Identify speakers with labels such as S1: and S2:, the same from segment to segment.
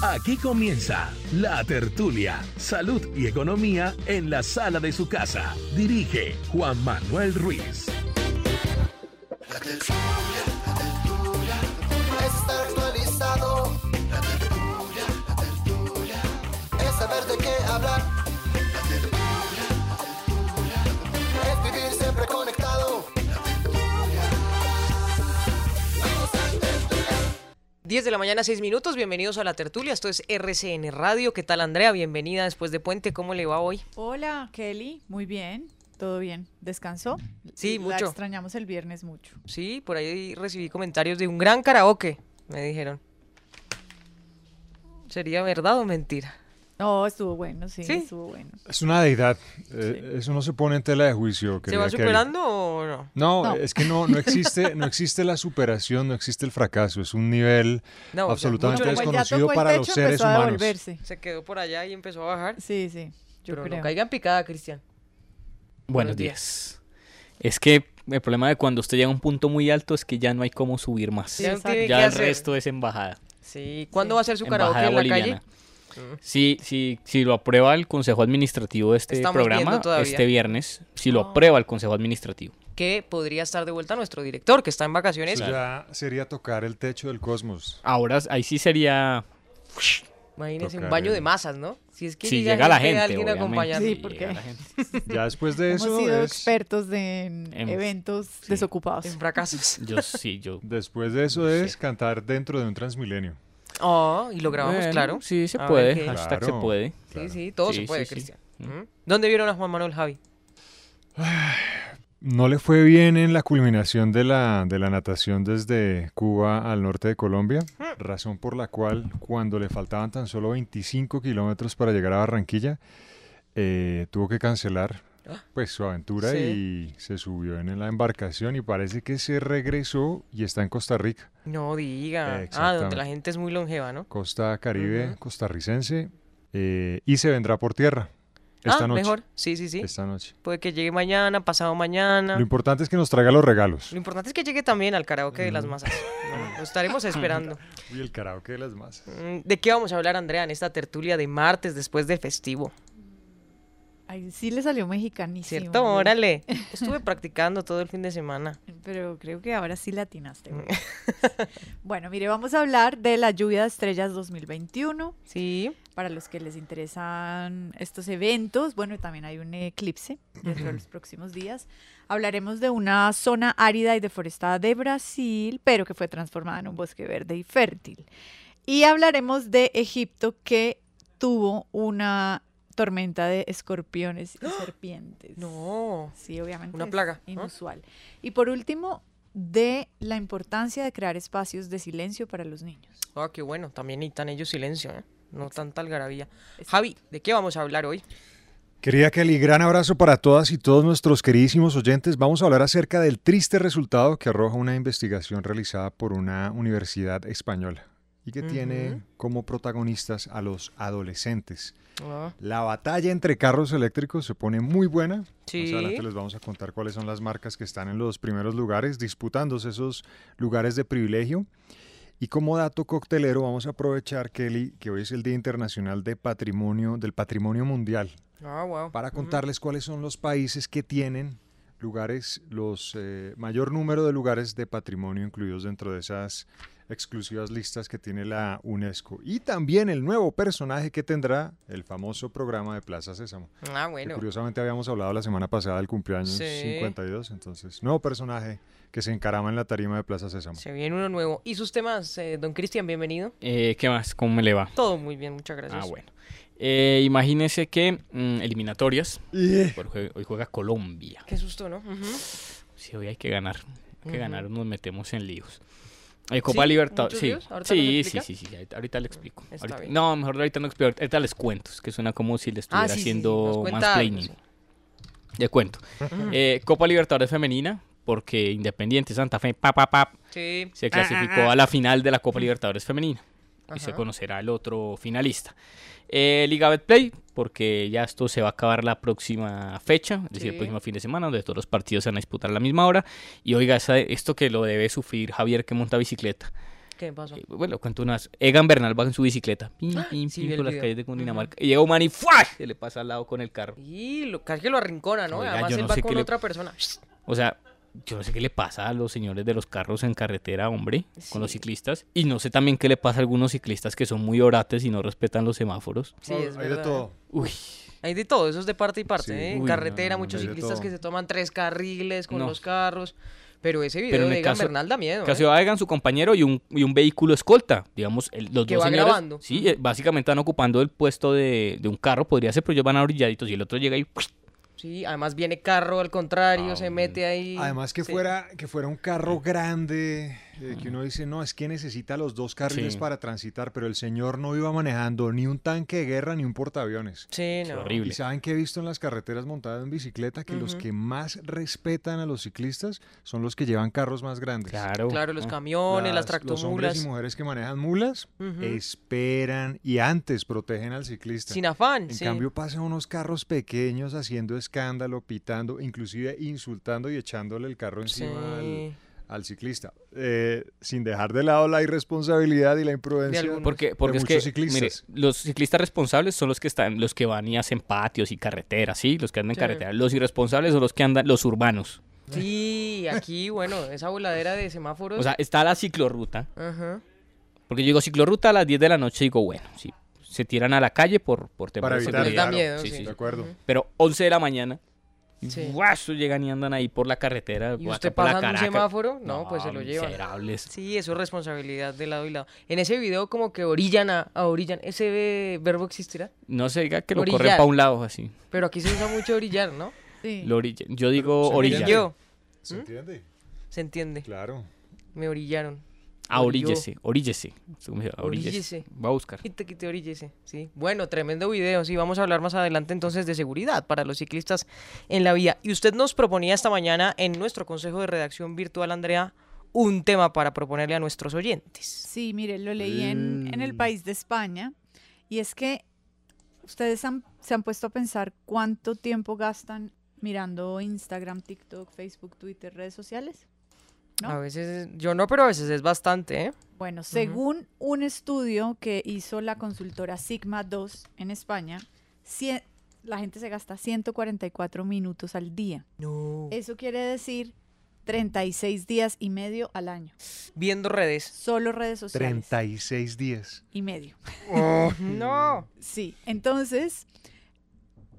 S1: Aquí comienza La Tertulia, Salud y Economía en la sala de su casa. Dirige Juan Manuel Ruiz.
S2: Es estar actualizado. Es saber de qué hablar.
S3: 10 de la mañana, 6 minutos. Bienvenidos a la tertulia. Esto es RCN Radio. ¿Qué tal, Andrea? Bienvenida después de Puente. ¿Cómo le va hoy?
S4: Hola, Kelly. Muy bien. Todo bien. ¿Descansó?
S3: Sí,
S4: La
S3: mucho.
S4: extrañamos el viernes mucho.
S3: Sí, por ahí recibí comentarios de un gran karaoke, me dijeron. ¿Sería verdad o mentira?
S4: No, estuvo bueno, sí,
S3: ¿Sí?
S4: estuvo bueno.
S5: Es una deidad. eh, Eso no se pone en tela de juicio.
S3: ¿Se va
S5: Kelly.
S3: superando o no?
S5: No,
S4: No.
S5: es que no, no existe, no existe la superación, no existe el fracaso. Es un nivel
S3: No, o sea,
S5: absolutamente desconocido para los seres
S4: empezó a
S5: humanos.
S4: devolverse.
S3: Se quedó por allá y empezó a bajar.
S4: Sí, sí, yo
S3: Pero
S4: creo.
S3: no caigan picada, Cristian.
S6: Buenos días. Es que el problema de cuando usted llega a un punto muy alto es que ya no hay cómo subir más.
S4: Sí,
S3: Ya
S6: el
S3: hacer.
S6: resto es embajada.
S3: Sí. ¿Cuándo
S4: Sí.
S3: va a ser su karaoke en la calle?
S6: Si, si, si lo aprueba el Consejo Administrativo de este
S3: Estamos
S6: programa, este viernes, si lo
S4: Oh.
S6: aprueba el Consejo Administrativo.
S3: Que podría estar de vuelta nuestro director, que está en vacaciones.
S5: Eso ya sería tocar el techo del cosmos.
S6: Ahora ahí sí sería...
S3: Imagínense un
S5: Tocar
S3: baño
S5: el-
S3: de masas, ¿no? Si es que
S6: Si
S3: llega,
S6: llega la
S3: gente, alguien acompañando.
S4: Sí,
S6: si
S4: porque-.
S5: Ya después de
S4: Hemos
S5: eso
S4: sido
S5: es,
S4: expertos de, en
S6: en-
S4: eventos
S6: sí.
S4: desocupados.
S3: En fracasos.
S6: Yo sí, yo...
S5: después de eso es cantar dentro de un Transmilenio.
S3: Oh, y lo grabamos,
S6: Bueno,
S3: claro.
S6: Sí, se
S3: ver
S6: puede. Hashtag se
S5: Claro.
S6: puede.
S3: Sí, sí, todo
S6: Sí,
S3: se puede,
S6: sí, sí.
S3: Cristian.
S6: Mm.
S3: ¿Dónde vieron a Juan Manuel Javi?
S5: No le fue bien en la culminación de la, de la natación desde Cuba al norte de Colombia, razón por la cual cuando le faltaban tan solo 25 kilómetros para llegar a Barranquilla, eh, tuvo que cancelar pues su aventura
S3: Sí.
S5: y se subió en la embarcación y parece que se regresó y está en Costa Rica,
S3: No diga. Ah, donde la gente es muy longeva, ¿no?
S5: costa caribe costarricense, eh, y se vendrá por tierra esta
S3: ah,
S5: noche.
S3: mejor. Sí, sí, sí.
S5: Esta noche.
S3: Puede que llegue mañana, pasado mañana.
S5: Lo importante es que nos traiga los regalos.
S3: Lo importante es que llegue también al karaoke de las masas. Lo estaremos esperando.
S5: Uy, el karaoke de las masas.
S3: Mm, ¿De qué vamos a hablar, Andrea, en esta tertulia de martes después de festivo?
S4: Ay, sí le salió mexicanísimo.
S3: ¿Cierto?
S4: ¿no?
S3: Órale. Estuve practicando todo el fin de semana.
S4: Pero creo que ahora sí latinaste. bueno, mire, vamos a hablar de la lluvia de estrellas 2021.
S3: Sí.
S4: Para los que les interesan estos eventos, bueno, también hay un eclipse dentro de los próximos días. Hablaremos de una zona árida y deforestada de Brasil, pero que fue transformada en un bosque verde y fértil. Y hablaremos de Egipto que tuvo una tormenta de escorpiones y serpientes.
S3: No.
S4: Sí, obviamente.
S3: Una plaga, ¿no?
S4: Inusual. Y por último, de la importancia de crear espacios de silencio para los niños.
S3: Ah, qué bueno. También necesitan ellos silencio, ¿eh? No tanta algarabía. Javi, ¿de qué vamos a hablar hoy?
S5: Querida Kelly, gran abrazo para todas y todos nuestros queridísimos oyentes. Vamos a hablar acerca del triste resultado que arroja una investigación realizada por una universidad española. Y que tiene
S3: Ujú.
S5: como protagonistas a los adolescentes.
S3: Ah,
S5: La batalla entre carros eléctricos se pone muy buena.
S3: Sí.
S5: Más adelante les vamos a contar cuáles son las marcas que están en los primeros lugares, disputándose esos lugares de privilegio. Y como dato coctelero, vamos a aprovechar, Kelly, que hoy es el Día Internacional de Patrimonio, del Patrimonio Mundial,
S3: ah, wow.
S5: para contarles cuáles son los países que tienen lugares, los eh, mayor número de lugares de patrimonio incluidos dentro de esas exclusivas listas que tiene la UNESCO. Y también el nuevo personaje que tendrá el famoso programa de Plaza Sésamo.
S3: Ah,
S5: Que
S3: bueno.
S5: curiosamente habíamos hablado la semana pasada del cumpleaños
S3: Sí.
S5: 52, entonces, nuevo personaje que se encarama en la tarima de Plaza Sésamo.
S3: Se viene uno nuevo. ¿Y sus temas, eh, don Cristian? Bienvenido.
S6: Eh, ¿Qué más? ¿Cómo me le va?
S3: Todo muy bien, muchas gracias.
S6: Ah, bueno. Eh, imagínese que mm, eliminatorias. Hoy juega Colombia.
S3: Qué susto, ¿no? Ujú.
S6: Sí, hoy hay que ganar. Hay que
S3: Ujú.
S6: ganar, nos metemos en líos. Eh, Copa
S3: ¿Sí?
S6: Libertadores.
S3: ¿Muchos
S6: Sí, sí, sí, sí, sí, ahorita- le explico. Ahorita- no, mejor ahorita no explico. Ahorita les cuento. Es que suena como si le estuviera
S3: Ah,
S6: haciendo más planning.
S3: sí.
S6: Le cuento. Eh, Copa Libertadores Femenina, porque Independiente Santa Fe, pa, pa, pa, se clasificó a la final de la Copa Libertadores Femenina. Y se
S3: Ajá.
S6: conocerá el otro finalista. Eh, Liga Betplay, porque ya esto se va a acabar la próxima fecha, es decir, el próximo fin de semana, donde todos los partidos se van a disputar a la misma hora. Y oiga, esa- esto que lo debe sufrir Javier que monta bicicleta.
S3: ¿Qué pasó?
S6: Eh, bueno, cuento unas. Egan Bernal va en su bicicleta. Pim, pim,
S3: sí,
S6: pim, por las
S3: video.
S6: calles de Cundinamarca. Y llega un man y ¡fua! Se le pasa al lado con el carro.
S3: Y lo, casi que lo arrincona, ¿no?
S6: Oiga,
S3: Además
S6: yo
S3: él
S6: no
S3: va con
S6: qué le-
S3: otra persona.
S6: O sea, yo no sé qué le pasa a los señores de los carros en carretera, hombre, con los ciclistas. Y no sé también qué le pasa a algunos ciclistas que son muy orates y no respetan los semáforos.
S3: Sí, es
S5: Hay de
S3: verdad.
S5: todo.
S6: Uy,
S3: Hay de todo, eso es de parte y parte.
S5: Sí.
S3: ¿eh? En
S6: Uy,
S3: carretera,
S6: no,
S3: muchos
S5: de
S3: ciclistas que se toman tres carriles con
S6: No.
S3: los carros. Pero ese video
S6: Pero en
S3: de
S6: el
S3: Egan
S6: caso-
S3: Bernal da miedo.
S6: casi
S3: ¿eh?
S6: va Egan, su compañero, y un, y un vehículo escolta. Digamos, el- los
S3: Que
S6: dos
S3: va
S6: señores.
S3: grabando.
S6: Sí, eh, básicamente están ocupando el puesto de, de un carro, podría ser, pero ellos van a orilladitos y el otro llega y.
S3: Sí, además viene carro al contrario,
S6: Ah,
S3: se mete ahí.
S5: Además que
S3: Sí.
S5: fuera que fuera un carro grande, eh, que uno dice, no, es que necesita los dos carriles
S6: Sí.
S5: para transitar, pero el señor no iba manejando ni un tanque de guerra ni un portaaviones.
S3: Sí, no.
S6: horrible.
S5: Y saben que he visto en las carreteras montadas en bicicleta que los que más respetan a los ciclistas son los que llevan carros más grandes.
S6: Claro.
S3: Claro, los
S6: ¿no?
S3: camiones, las,
S5: Las- Los hombres
S3: tractomulas.
S5: y mujeres que manejan mulas esperan y antes protegen al ciclista.
S3: Sin afán,
S5: En
S3: sí.
S5: cambio pasan unos carros pequeños haciendo escándalo, pitando, inclusive insultando y echándole el carro encima
S3: Sí.
S5: al ciclista. Eh, sin dejar de lado la irresponsabilidad y la imprudencia.
S3: algunos.
S6: Porque, porque es
S5: muchos
S6: que, mire,
S5: ciclistas.
S6: los ciclistas responsables son los que están, los que van y hacen patios y carreteras, ¿sí? Los que andan en
S3: Sí.
S6: carretera. Los irresponsables son los que andan, los urbanos.
S3: Sí, aquí, bueno, esa voladera de semáforos.
S6: O sea, está la ciclorruta.
S3: Ajá.
S6: Porque yo digo ciclorruta a las 10 de la noche, digo, bueno, sí, se tiran a la calle por, por temas
S5: Para
S6: de
S5: evitar,
S3: Les da
S6: seguridad.
S3: miedo,
S6: Sí,
S3: sí.
S6: sí,
S5: De acuerdo.
S6: Pero 11 de la mañana,
S3: Sí.
S6: ¡guaso! llegan y andan ahí por la carretera.
S3: ¿Y usted pasando un semáforo? No, pues se lo llevan.
S6: miserables.
S3: Sí, eso es responsabilidad de lado y lado. En ese video como que orillan a, a orillan. ¿Ese verbo existirá?
S6: No se diga que lo corren para un lado así.
S3: Pero aquí se usa mucho orillar, ¿no?
S4: Sí.
S6: Lo orillan. Yo digo
S5: ¿Se
S6: orillar.
S3: Yo.
S5: ¿Se
S3: ¿Mm?
S5: entiende?
S3: Se entiende.
S5: Claro.
S3: Me orillaron.
S6: A
S3: Orilló.
S6: oríllese, oríllese. Oríllese. Va a buscar.
S3: Quite, quite, oríllese. Sí. Bueno, tremendo video. Sí, vamos a hablar más adelante entonces de seguridad para los ciclistas en la vía. Y usted nos proponía esta mañana en nuestro consejo de redacción virtual, Andrea, un tema para proponerle a nuestros oyentes.
S4: Sí, mire, lo leí en, en el país de España y es que ustedes han- se han puesto a pensar cuánto tiempo gastan mirando Instagram, TikTok, Facebook, Twitter, redes sociales. ¿No?
S3: A veces, yo no, pero a veces es bastante, ¿eh?
S4: Bueno, según un estudio que hizo la consultora Sigma 2 en España, cien- la gente se gasta 144 minutos al día.
S3: No.
S4: Eso quiere decir 36 días y medio al año.
S3: Viendo redes.
S4: Solo redes sociales.
S5: 36 días.
S4: Y medio.
S3: no.
S4: Sí, entonces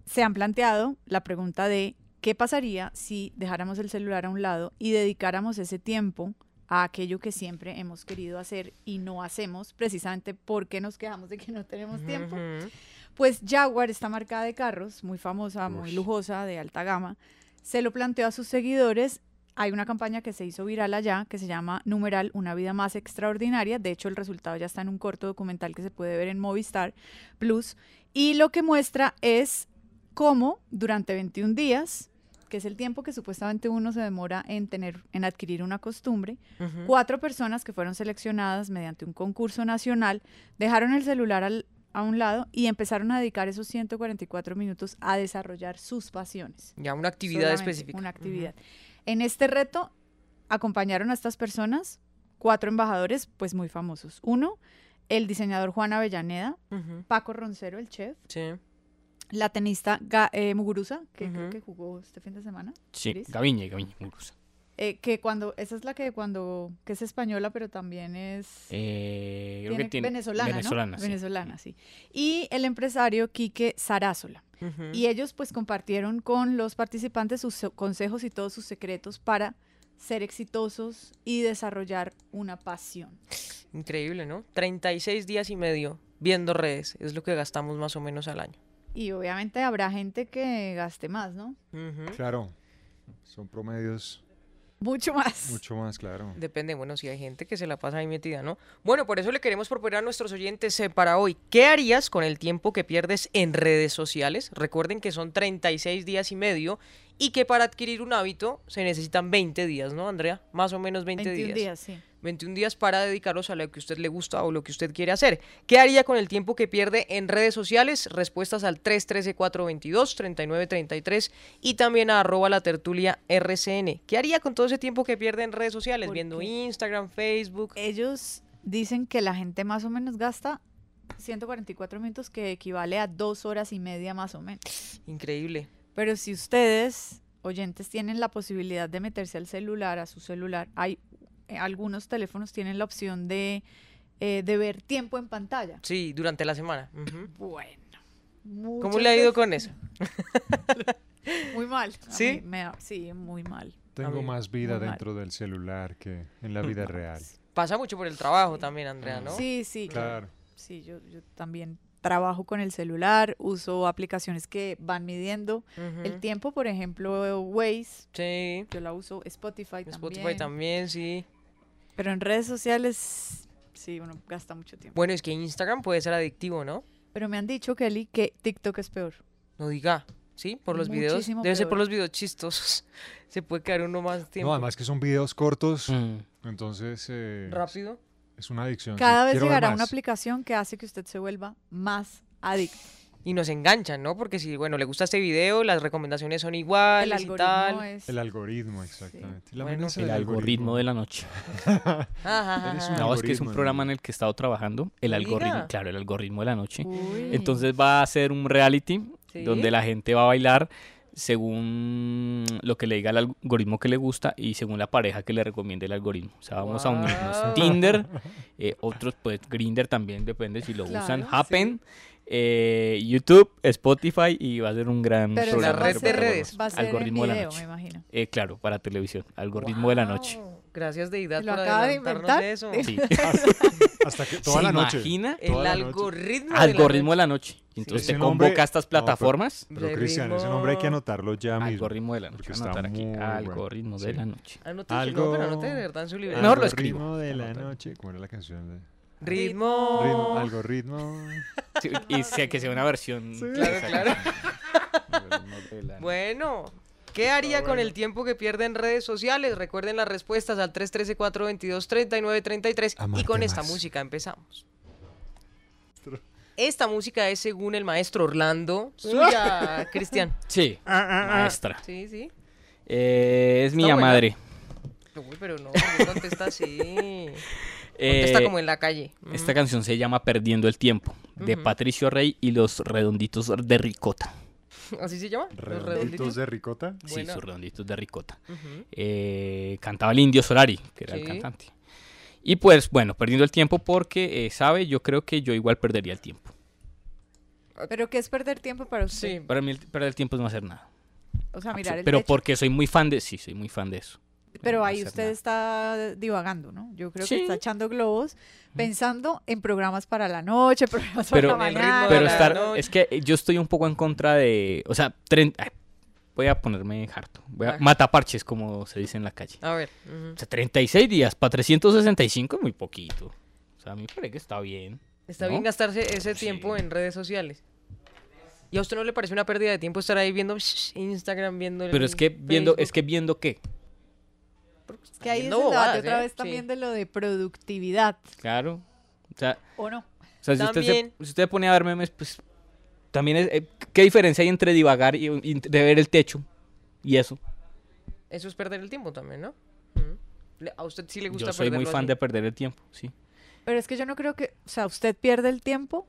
S4: se han planteado la pregunta de qué pasaría si dejáramos el celular a un lado y dedicáramos ese tiempo a aquello que siempre hemos querido hacer y no hacemos, precisamente porque nos quejamos de que no tenemos tiempo.
S3: Ujú.
S4: Pues Jaguar, esta marca de carros, muy famosa, muy lujosa, de alta gama, se lo planteó a sus seguidores. Hay una campaña que se hizo viral allá que se llama Numeral Una vida más extraordinaria. De hecho, el resultado ya está en un corto documental que se puede ver en Movistar Plus. Y lo que muestra es cómo durante 21 días que es el tiempo que supuestamente uno se demora en tener, en adquirir una costumbre,
S3: Ujú.
S4: cuatro personas que fueron seleccionadas mediante un concurso nacional dejaron el celular al- a un lado y empezaron a dedicar esos 144 minutos a desarrollar sus pasiones.
S3: Ya una actividad
S4: Solamente
S3: específica.
S4: Una actividad. En este reto acompañaron a estas personas cuatro embajadores pues muy famosos. Uno, el diseñador Juan Avellaneda,
S3: Ujú.
S4: Paco Roncero, el chef,
S3: Sí.
S4: La tenista Ga- eh, Muguruza, que creo que jugó este fin de semana.
S6: Sí. Gaviña, Gaviña, Muguruza.
S4: Eh, que cuando, esa es la que cuando, que es española, pero también es
S6: Eh, creo que tiene
S4: venezolana,
S6: venezolana,
S4: ¿no?
S6: sí.
S4: Venezolana, sí. Y el empresario Quique Sarasola.
S3: Ujú.
S4: Y ellos pues compartieron con los participantes sus consejos y todos sus secretos para ser exitosos y desarrollar una pasión.
S3: Increíble, ¿no? 36 días y medio viendo redes. Es lo que gastamos más o menos al año.
S4: Y obviamente habrá gente que gaste más, ¿no?
S5: Claro, son promedios
S4: Mucho más.
S5: mucho más, claro.
S3: Depende, bueno, si hay gente que se la pasa ahí metida, ¿no? Bueno, por eso le queremos proponer a nuestros oyentes eh, para hoy, ¿qué harías con el tiempo que pierdes en redes sociales? Recuerden que son 36 días y medio y que para adquirir un hábito se necesitan 20 días, ¿no, Andrea? Más o menos 20
S4: 21
S3: días.
S4: días, sí.
S3: 21 días para dedicarlos a lo que usted le gusta o lo que usted quiere hacer. ¿Qué haría con el tiempo que pierde en redes sociales? Respuestas al 313-422-3933 y también a arroba la tertulia RCN. ¿Qué haría con todo ese tiempo que pierde en redes sociales?
S4: ¿Por
S3: Viendo? Instagram, Facebook.
S4: Ellos dicen que la gente más o menos gasta 144 minutos, que equivale a dos horas y media más o menos.
S3: Increíble.
S4: Pero si ustedes, oyentes, tienen la posibilidad de meterse al celular, a su celular, hay algunos teléfonos tienen la opción de, eh, de ver tiempo en pantalla.
S3: Sí, durante la semana. Ujú.
S4: Bueno.
S3: ¿Cómo le ha ido con eso?
S4: Muy mal.
S3: ¿Sí?
S4: me sí, muy mal.
S5: Tengo
S3: mí-
S5: más vida dentro del celular que en la vida real.
S3: Pasa mucho por el trabajo también, Andrea, ¿no?
S4: Sí, sí.
S5: Claro.
S4: Sí, yo, yo también trabajo con el celular, uso aplicaciones que van midiendo el tiempo, por ejemplo, Waze,
S3: Sí.
S4: yo la uso, Spotify,
S3: Spotify
S4: también.
S3: también, sí.
S4: Pero en redes sociales, sí, uno gasta mucho tiempo.
S3: Bueno, es que Instagram puede ser adictivo, ¿no?
S4: Pero me han dicho, Kelly, que TikTok es peor.
S3: No diga. ¿Sí? Por los videos.
S4: Muchísimo
S3: Debe ser por los videos chistosos. Se puede quedar uno más tiempo.
S5: No, además que son videos cortos,
S6: Mm.
S5: entonces eh,
S3: Rápido.
S5: es una adicción. sí,
S4: Cada vez llegará una aplicación que hace que usted se vuelva más adicto.
S3: Y nos enganchan, ¿no? Porque si, bueno, le gusta este video, las recomendaciones son iguales
S4: El
S3: y
S4: algoritmo
S3: tal.
S4: es...
S5: El algoritmo, exactamente. La
S3: Bueno,
S5: amenaza
S6: El algoritmo de la noche.
S3: Ajá, ajá,
S5: Eres
S3: ajá.
S5: un
S6: No, es que es un programa en el que he estado trabajando. El algoritmo, claro, el algoritmo de la noche.
S4: Uy.
S6: Entonces va a ser un reality
S3: Sí.
S6: donde la gente va a bailar según lo que le diga el algoritmo que le gusta y según la pareja que le recomiende el algoritmo. O sea, vamos a unirnos. Tinder, eh, otros pues Grinder también, depende si lo
S4: Claro,
S6: usan.
S4: sí.
S6: Eh, YouTube, Spotify y va a ser un gran
S4: Pero
S6: programa
S4: va a
S3: red de redes.
S4: Va a ser en
S6: algoritmo de la
S4: video,
S6: noche.
S4: me imagino.
S6: Eh, claro, para televisión. Algoritmo de la noche.
S3: Wow. Gracias, Deidad,
S4: ¿Lo
S3: por
S4: acaba de
S3: adelantarnos
S4: inventar?
S3: eso.
S6: Sí.
S5: Hasta que toda
S6: ¿Se
S5: la noche.
S6: imagina?
S3: El
S5: la
S3: algoritmo. de la
S6: Algoritmo de la noche. Entonces
S5: Ese
S6: te
S5: nombre-
S6: convoca a estas
S5: No, pero-
S6: plataformas.
S5: Pero
S3: De
S5: Cristian, ese nombre hay que anotarlo ya mismo.
S6: Algoritmo de la noche. anotar aquí.
S5: muy bueno.
S6: Algoritmo de
S5: Sí.
S6: la noche.
S3: Anote,
S5: Algo-
S3: no, pero anote de verdad en su libreta.
S6: Mejor lo escribo.
S5: Algoritmo de la noche. ¿Cómo era la canción? De...
S3: Ritmo.
S5: Ritmo, algoritmo.
S6: Sí, y sea que sea una versión.
S3: Claro, claro. Bueno, ¿qué haría con el tiempo que pierde en redes sociales? Recuerden las respuestas al 313-422-3933 y con esta
S5: más.
S3: música empezamos. Esta música es según el maestro Orlando. Suya, Cristian.
S6: Sí, maestra.
S3: Sí, sí.
S6: Eh, es mi madre.
S3: Uy, pero no, ¿por qué contesta así.
S6: Eh,
S3: Contesta como en la calle.
S6: Esta canción se llama Perdiendo el Tiempo, de. Patricio Rey y los Redonditos de Ricota.
S3: ¿Así se llama? ¿Los
S5: Redonditos de ricota.
S6: Sí,
S3: Buena.
S6: sus Redonditos de Ricota. Eh, cantaba el Indio Solari, que era el cantante. Y pues, bueno, perdiendo el tiempo porque, eh, ¿sabe? Yo creo que yo igual perdería el tiempo.
S4: Pero ¿qué es perder tiempo para usted?
S3: Sí.
S6: Para mí el- perder el tiempo es no hacer nada.
S4: O sea, mirar el
S6: Pero
S4: techo.
S6: porque soy muy fan de... Sí, soy muy fan de eso.
S4: Pero ahí usted
S6: nada.
S4: está divagando, ¿no? Yo creo
S6: Sí.
S4: que está echando globos pensando en programas para la noche, programas
S6: Pero-
S4: para la
S3: En el ritmo
S4: mañana.
S6: Pero
S3: la
S6: estar,
S3: noche.
S6: es que yo estoy un poco en contra de, o sea, ay, voy a ponerme harto, voy a
S3: Ah.
S6: mataparches como se dice en la calle.
S3: A ver. ujú.
S6: O sea, 36 días para 365 es muy poquito. O sea, a mí me parece que está bien.
S3: Está
S6: ¿no?
S3: bien gastarse ese
S6: Sí.
S3: tiempo en redes sociales. ¿Y a usted no le parece una pérdida de tiempo estar ahí viendo Instagram, viendo el
S6: Pero es que viendo, es que viendo qué.
S4: Es que ahí es el debate otra
S3: ¿eh?
S4: vez
S3: Sí.
S4: también de lo de productividad,
S6: Claro. O sea,
S4: ¿o no?
S6: o sea si, usted se,
S3: También.
S6: si usted pone a ver memes, pues también es... eh, ¿Qué diferencia hay entre divagar y, y de ver el techo y eso?
S3: Eso es perder el tiempo también, ¿no? A usted sí le gusta
S6: Yo soy muy fan
S3: así?
S6: de perder el tiempo, sí.
S4: Pero es que yo no creo que, o sea, usted pierde el tiempo,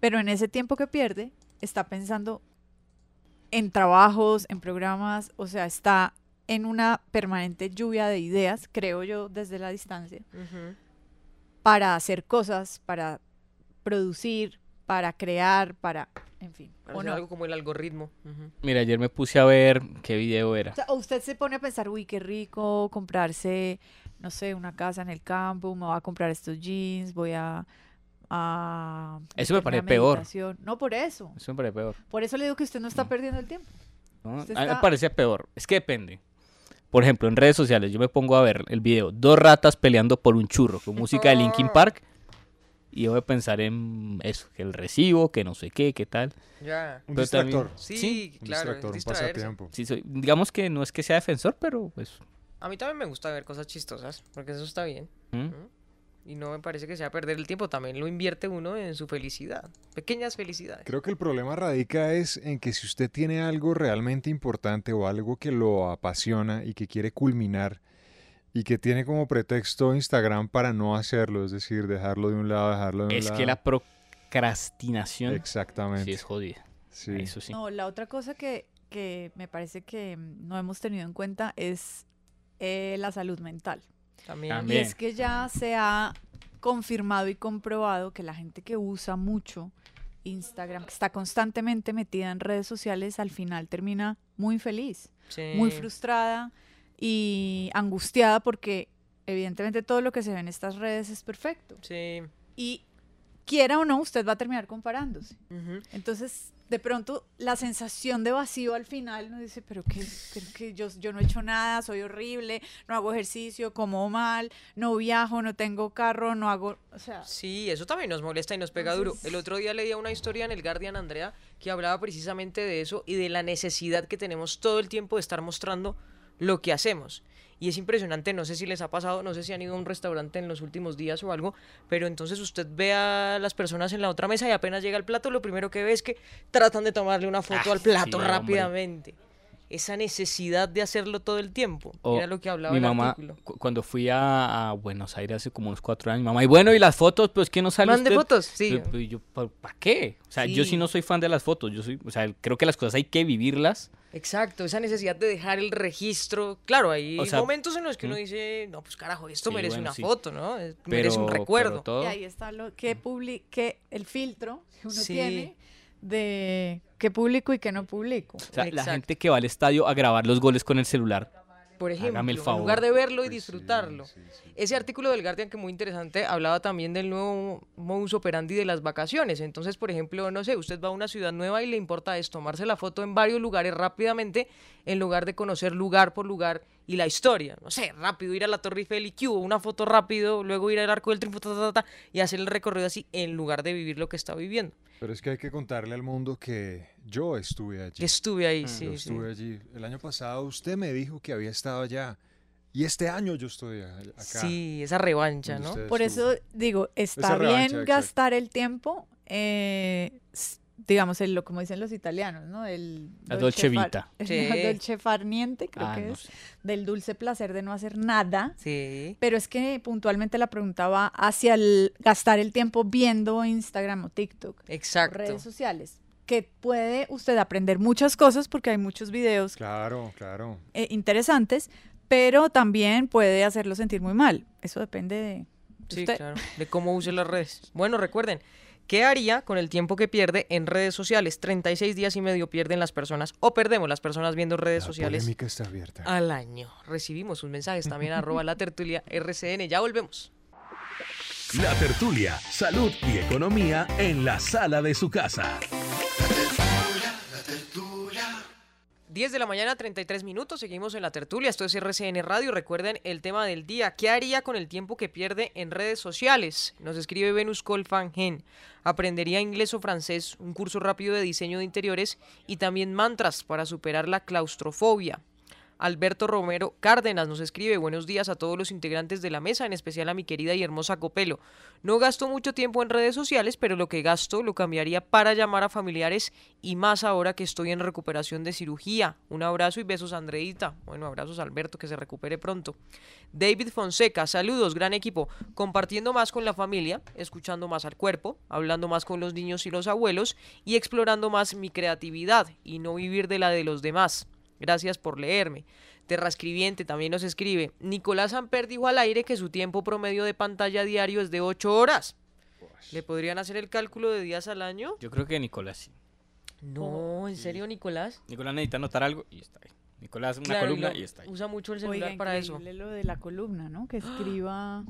S4: pero en ese tiempo que pierde está pensando en trabajos, en programas, o sea, está en una permanente lluvia de ideas, creo yo, desde la distancia, para hacer cosas, para producir, para crear, para, en fin,
S3: Para
S4: ¿o
S3: hacer
S4: no?
S3: algo como el algoritmo.
S6: Mira, ayer me puse a ver qué video era.
S4: O sea, o usted se pone a pensar, uy, qué rico comprarse, no sé, una casa en el campo, me voy a comprar estos jeans, voy a... a
S6: Eso me parece peor.
S4: No, por eso.
S6: Eso me parece peor.
S4: Por eso le digo que usted no está perdiendo el tiempo.
S6: ¿no?
S4: Usted
S6: A mí me parece peor. Es que depende. Por ejemplo, en redes sociales yo me pongo a ver el video Dos ratas peleando por un churro con música de Linkin Park y yo voy a pensar en eso, que el recibo, que no sé qué, qué tal.
S3: Ya.
S5: Un
S6: también-
S5: distractor.
S3: Sí,
S5: Un
S3: claro,
S5: distractor, un pasatiempo.
S6: Sí, soy- digamos que no es que sea defensor, pero pues...
S3: A mí también me gusta ver cosas chistosas, porque eso está bien.
S6: ¿mm?
S3: Y no me parece que sea perder el tiempo, también lo invierte uno en su felicidad. Pequeñas felicidades.
S5: Creo que el problema radica es en que si usted tiene algo realmente importante o algo que lo apasiona y que quiere culminar y que tiene como pretexto Instagram para no hacerlo, es decir, dejarlo de un lado, dejarlo de un
S6: Es
S5: lado.
S6: que la procrastinación
S5: Exactamente.
S6: sí es jodida.
S5: Sí.
S6: Eso sí.
S4: No, la otra cosa que, que me parece que no hemos tenido en cuenta es eh, la salud mental.
S3: También.
S4: Y
S6: También.
S4: es que ya se ha confirmado y comprobado que la gente que usa mucho Instagram, que está constantemente metida en redes sociales, al final termina muy infeliz, muy frustrada y angustiada porque evidentemente todo lo que se ve en estas redes es perfecto.
S3: Sí.
S4: Y quiera o no, usted va a terminar comparándose. Entonces, de pronto, la sensación de vacío al final, uno dice, pero que, que yo, yo no he hecho nada, soy horrible, no hago ejercicio, como mal, no viajo, no tengo carro, no hago, o sea,
S3: Sí, eso también nos molesta y nos pega duro. El otro día leía una historia en el Guardian, Andrea, que hablaba precisamente de eso y de la necesidad que tenemos todo el tiempo de estar mostrando lo que hacemos. Y es impresionante, no sé si les ha pasado, no sé si han ido a un restaurante en los últimos días o algo, pero entonces usted ve a las personas en la otra mesa y apenas llega el plato, lo primero que ve es que tratan de tomarle una foto
S6: Ah,
S3: al plato
S6: sí, hombre.
S3: rápidamente. Esa necesidad de hacerlo todo el tiempo. Era lo que hablaba
S6: mi
S3: el
S6: mamá,
S3: artículo.
S6: cuando fui a, a Buenos Aires hace como unos cuatro años, mamá, y bueno, ¿y las fotos? Pues que no sale
S3: Mande
S6: usted?
S3: fotos, sí.
S6: Yo- pues, yo, ¿para qué? O sea, yo sí
S3: Sí.
S6: no soy fan de las fotos, yo soy, o sea, creo que las cosas hay que vivirlas.
S3: Exacto, esa necesidad de dejar el registro. Claro, hay
S6: O sea,
S3: momentos en los que uno
S6: ¿mm?
S3: dice, no, pues carajo, esto
S6: Sí,
S3: merece
S6: bueno,
S3: una
S6: sí.
S3: foto, ¿no? Merece un recuerdo.
S6: pero todo-
S4: y ahí está lo que publique, el filtro que uno
S3: Sí.
S4: tiene de qué publico y qué no publico.
S6: O sea, la gente que va al estadio a grabar los goles con el celular.
S3: Por ejemplo, en lugar de verlo y
S5: Pues
S3: disfrutarlo.
S5: sí, sí.
S3: Ese artículo del Guardian, que muy interesante, hablaba también del nuevo modus operandi de las vacaciones. Entonces, por ejemplo, no sé, usted va a una ciudad nueva y le importa es tomarse la foto en varios lugares rápidamente, en lugar de conocer lugar por lugar y la historia. No sé, rápido ir a la Torre Eiffel y hubo una foto rápido, luego ir al Arco del Triunfo, ta, ta, ta, ta, y hacer el recorrido así, en lugar de vivir lo que está viviendo.
S5: Pero es que hay que contarle al mundo que yo estuve allí.
S3: Que estuve ahí,
S5: Yo
S3: sí, sí.
S5: estuve allí. El año pasado usted me dijo que había estado allá. Y este año yo estoy acá.
S3: Sí, esa revancha, ¿no?
S4: Por
S5: estuvo.
S4: eso digo, está
S5: Esa revancha,
S4: bien
S5: exacto.
S4: gastar el tiempo, eh, digamos, el, lo como dicen los italianos, ¿no? El
S6: La dolce vita.
S4: el
S3: Sí.
S4: dolce far niente, creo
S6: Ah,
S4: que
S6: no
S4: es,
S6: sé.
S4: del dulce placer de no hacer nada.
S3: Sí.
S4: Pero es que puntualmente la pregunta va hacia el gastar el tiempo viendo Instagram o TikTok, o
S3: Exacto.
S4: redes sociales, que puede usted aprender muchas cosas porque hay muchos videos
S5: Claro, claro.
S4: eh, interesantes, pero también puede hacerlo sentir muy mal. Eso depende de de
S3: Sí,
S4: usted.
S3: claro. De cómo use las redes. Bueno, recuerden, ¿qué haría con el tiempo que pierde en redes sociales? 36 días y medio pierden las personas o perdemos las personas viendo redes
S5: La
S3: sociales
S5: polémica está abierta.
S3: al año. Recibimos sus mensajes también arroba la tertulia RCN. Ya volvemos.
S1: La tertulia, salud y economía en la sala de su casa.
S3: 10 de la mañana, 33 minutos. Seguimos en la tertulia. Esto es RCN Radio. Recuerden el tema del día. ¿Qué haría con el tiempo que pierde en redes sociales? Nos escribe Venus Colfangen. Aprendería inglés o francés, un curso rápido de diseño de interiores y también mantras para superar la claustrofobia. Alberto Romero Cárdenas nos escribe buenos días a todos los integrantes de la mesa, en especial a mi querida y hermosa Copelo. No gasto mucho tiempo en redes sociales, pero lo que gasto lo cambiaría para llamar a familiares y más ahora que estoy en recuperación de cirugía. Un abrazo y besos Andreita. Bueno, abrazos Alberto, que se recupere pronto. David Fonseca, saludos, gran equipo. Compartiendo más con la familia, escuchando más al cuerpo, hablando más con los niños y los abuelos y explorando más mi creatividad y no vivir de la de los demás. Gracias por leerme. Terra Escribiente también nos escribe. Nicolás Amper dijo al aire que su tiempo promedio de pantalla diario es de 8 horas. ¿Le podrían hacer el cálculo de días al año?
S6: Yo creo que Nicolás sí.
S3: No, ¿en serio, Nicolás?
S6: Nicolás necesita anotar algo y está ahí. Nicolás, una
S3: Claro,
S6: columna y está ahí.
S3: Usa mucho el
S4: Oiga,
S3: celular para eso.
S4: increíble lo de la columna, ¿no? Que escriba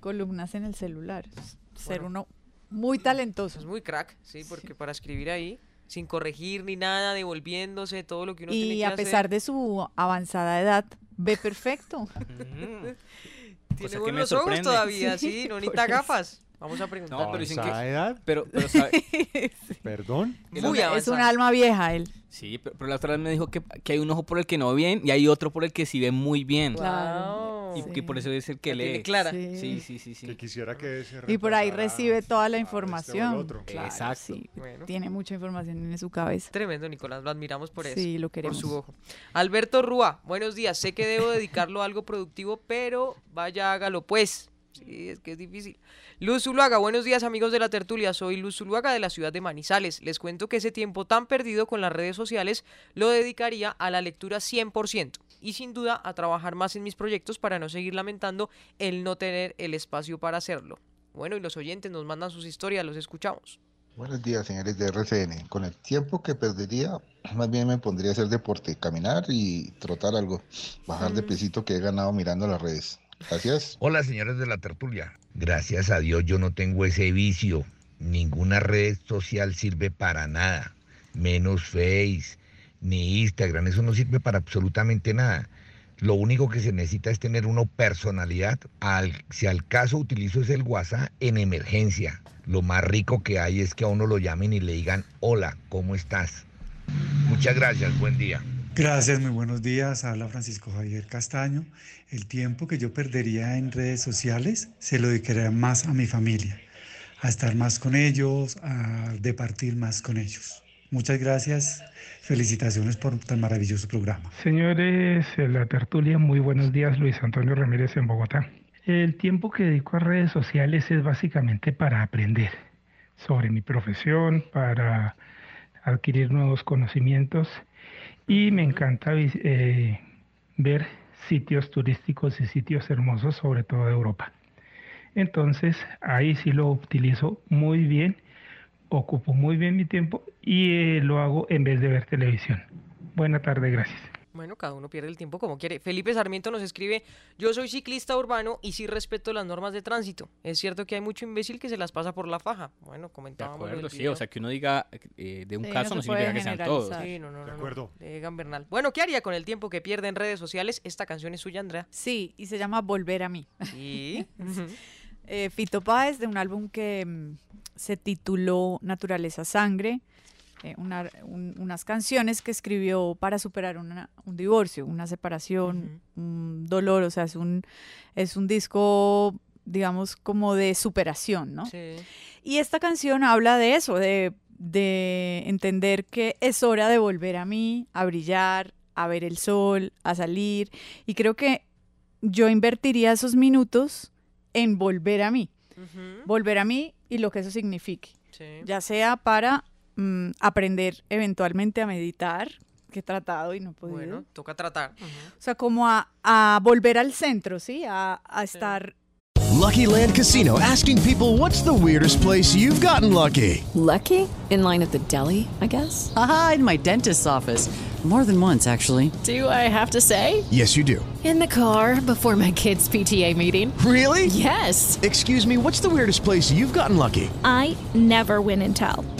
S4: columnas en el celular. Ser
S3: Bueno.
S4: uno muy talentoso.
S3: Es muy crack, sí, porque para escribir ahí, sin corregir ni nada, devolviéndose todo lo que uno tiene
S4: Y
S3: que
S4: a pesar de su avanzada edad, ve perfecto.
S3: hacer.
S6: Cosa
S3: Tiene
S6: que
S3: buenos ojos todavía, sí,
S4: Sí,
S3: no necesita
S4: eso.
S3: gafas. Vamos a preguntar.
S6: No, pero dicen que... Pero, pero sabe-
S5: Perdón.
S3: Muy
S4: es un
S3: avanzada.
S4: alma vieja él.
S6: Sí, pero, pero la otra vez me dijo que, que hay un ojo por el que no ve bien y hay otro por el que sí ve muy bien.
S4: Claro.
S6: Y que por eso es el que
S3: La tiene
S6: lee.
S3: clara.
S4: Sí.
S6: Sí, sí, sí, sí.
S5: Que quisiera que se
S4: Y por ahí
S5: reemplazara
S4: recibe toda la
S5: a este o el
S4: información.
S5: otro.
S4: Claro,
S6: Exacto.
S4: sí,
S3: Bueno.
S4: Tiene mucha información en su cabeza.
S3: Tremendo, Nicolás, lo admiramos por eso.
S4: Sí, lo
S3: Por
S4: queremos.
S3: su ojo. Alberto Rúa, buenos días. Sé que debo dedicarlo a algo productivo, pero vaya, hágalo pues. Sí, es que es difícil. Luz Zuluaga, buenos días amigos de la tertulia. Soy Luz Zuluaga de la ciudad de Manizales. Les cuento que ese tiempo tan perdido con las redes sociales lo dedicaría a la lectura 100% y sin duda a trabajar más en mis proyectos para no seguir lamentando el no tener el espacio para hacerlo. Bueno, y los oyentes nos mandan sus historias, los escuchamos.
S7: Buenos días, señores de RCN. Con el tiempo que perdería, más bien me pondría a hacer deporte, caminar y trotar algo, bajar de pesito que he ganado mirando las redes. Gracias.
S8: Hola, señores de la tertulia. Gracias a Dios yo no tengo ese vicio. Ninguna red social sirve para nada. Menos Face, ni Instagram. Eso no sirve para absolutamente nada. Lo único que se necesita es tener una personalidad. Al, si al caso utilizo es el WhatsApp en emergencia. Lo más rico que hay es que a uno lo llamen y le digan, hola, ¿cómo estás? Muchas gracias, buen día.
S9: Gracias, muy buenos días. Habla Francisco Javier Castaño. El tiempo que yo perdería en redes sociales se lo dedicaría más a mi familia, a estar más con ellos, a departir más con ellos. Muchas gracias. Felicitaciones por tan maravilloso programa.
S10: Señores de la tertulia, muy buenos días. Luis Antonio Ramírez en Bogotá. El tiempo que dedico a redes sociales es básicamente para aprender sobre mi profesión, para adquirir nuevos conocimientos y me encanta eh, ver sitios turísticos y sitios hermosos, sobre todo de Europa. Entonces ahí sí lo utilizo muy bien, ocupo muy bien mi tiempo y eh, lo hago en vez de ver televisión. Buena tarde, gracias.
S3: Bueno, cada uno pierde el tiempo como quiere. Felipe Sarmiento nos escribe, yo soy ciclista urbano y sí respeto las normas de tránsito. Es cierto que hay mucho imbécil que se las pasa por la faja. Bueno,
S6: De
S3: comentábamos. lo
S6: acuerdo, sí. O sea, que uno diga eh, de un
S4: Sí,
S6: caso
S4: no
S6: no,
S4: se puede
S6: significa que sean todos.
S3: Sí, no, no, no,
S5: De
S3: no,
S5: acuerdo.
S3: de Egan Bernal. Bueno, ¿qué haría con el tiempo que pierde en redes sociales? Esta canción es suya, Andrea.
S4: Sí, y se llama Volver a mí.
S3: Sí.
S4: Eh, Fito Páez, de un álbum que mm, se tituló Naturaleza Sangre, eh, una- un- unas canciones que escribió para superar una- un divorcio, una separación, un dolor, o sea, es un, es un disco, digamos, como de superación, ¿no?
S3: Sí.
S4: Y esta canción habla de eso, de, de entender que es hora de volver a mí, a brillar, a ver el sol, a salir. Y creo que yo invertiría esos minutos en volver a mí.
S3: Ujú.
S4: Volver a mí y lo que eso signifique.
S3: Sí.
S4: Ya sea para mm, aprender eventualmente a meditar, que he tratado y no he podido.
S3: Bueno, toca tratar.
S4: O sea, como a, a volver al centro, ¿sí? A, a estar
S11: Lucky Land Casino asking people what's the weirdest place you've gotten lucky?
S12: Lucky? In line at the deli, I guess?
S13: Aha, in my dentist's office. More than once, actually.
S12: Do I have to say?
S11: Yes, you do.
S12: In the car before my kids' PTA meeting.
S11: Really?
S12: Yes.
S11: Excuse me, what's the weirdest place you've gotten lucky?
S14: I never win and tell.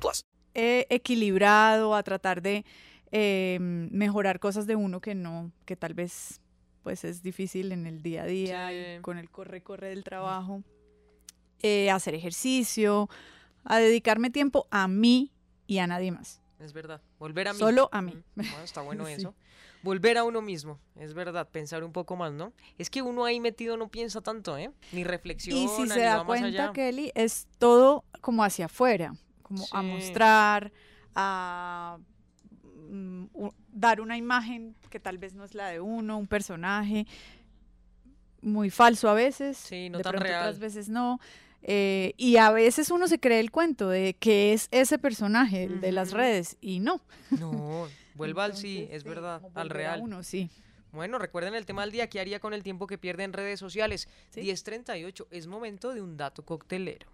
S15: plus.
S4: eh, equilibrado, a tratar de eh, mejorar cosas de uno que no, que tal vez pues es difícil en el día a día, y con el corre-corre del trabajo, eh, hacer ejercicio, a dedicarme tiempo a mí y a nadie más.
S3: Es verdad. Volver a mí.
S4: Solo a mí.
S3: Bueno, está bueno
S4: Sí.
S3: eso. Volver a uno mismo, es verdad, pensar un poco más, ¿no? Es que uno ahí metido no piensa tanto, ¿eh? Ni reflexiona,
S4: Y si se da cuenta,
S3: allá.
S4: Kelly, es todo como hacia afuera, como a
S3: Sí.
S4: mostrar, a mm, dar una imagen que tal vez no es la de uno, un personaje muy falso a veces,
S3: Sí, no
S4: de
S3: tan
S4: pronto
S3: real.
S4: otras veces no. eh, y a veces uno se cree el cuento de que es ese personaje, el de las redes, y no.
S3: No, vuelva al sí, es
S4: sí,
S3: verdad, al real.
S4: uno, sí.
S3: Bueno, recuerden el tema del día, ¿qué haría con el tiempo que pierde en redes sociales? 10.38, es momento de un dato coctelero.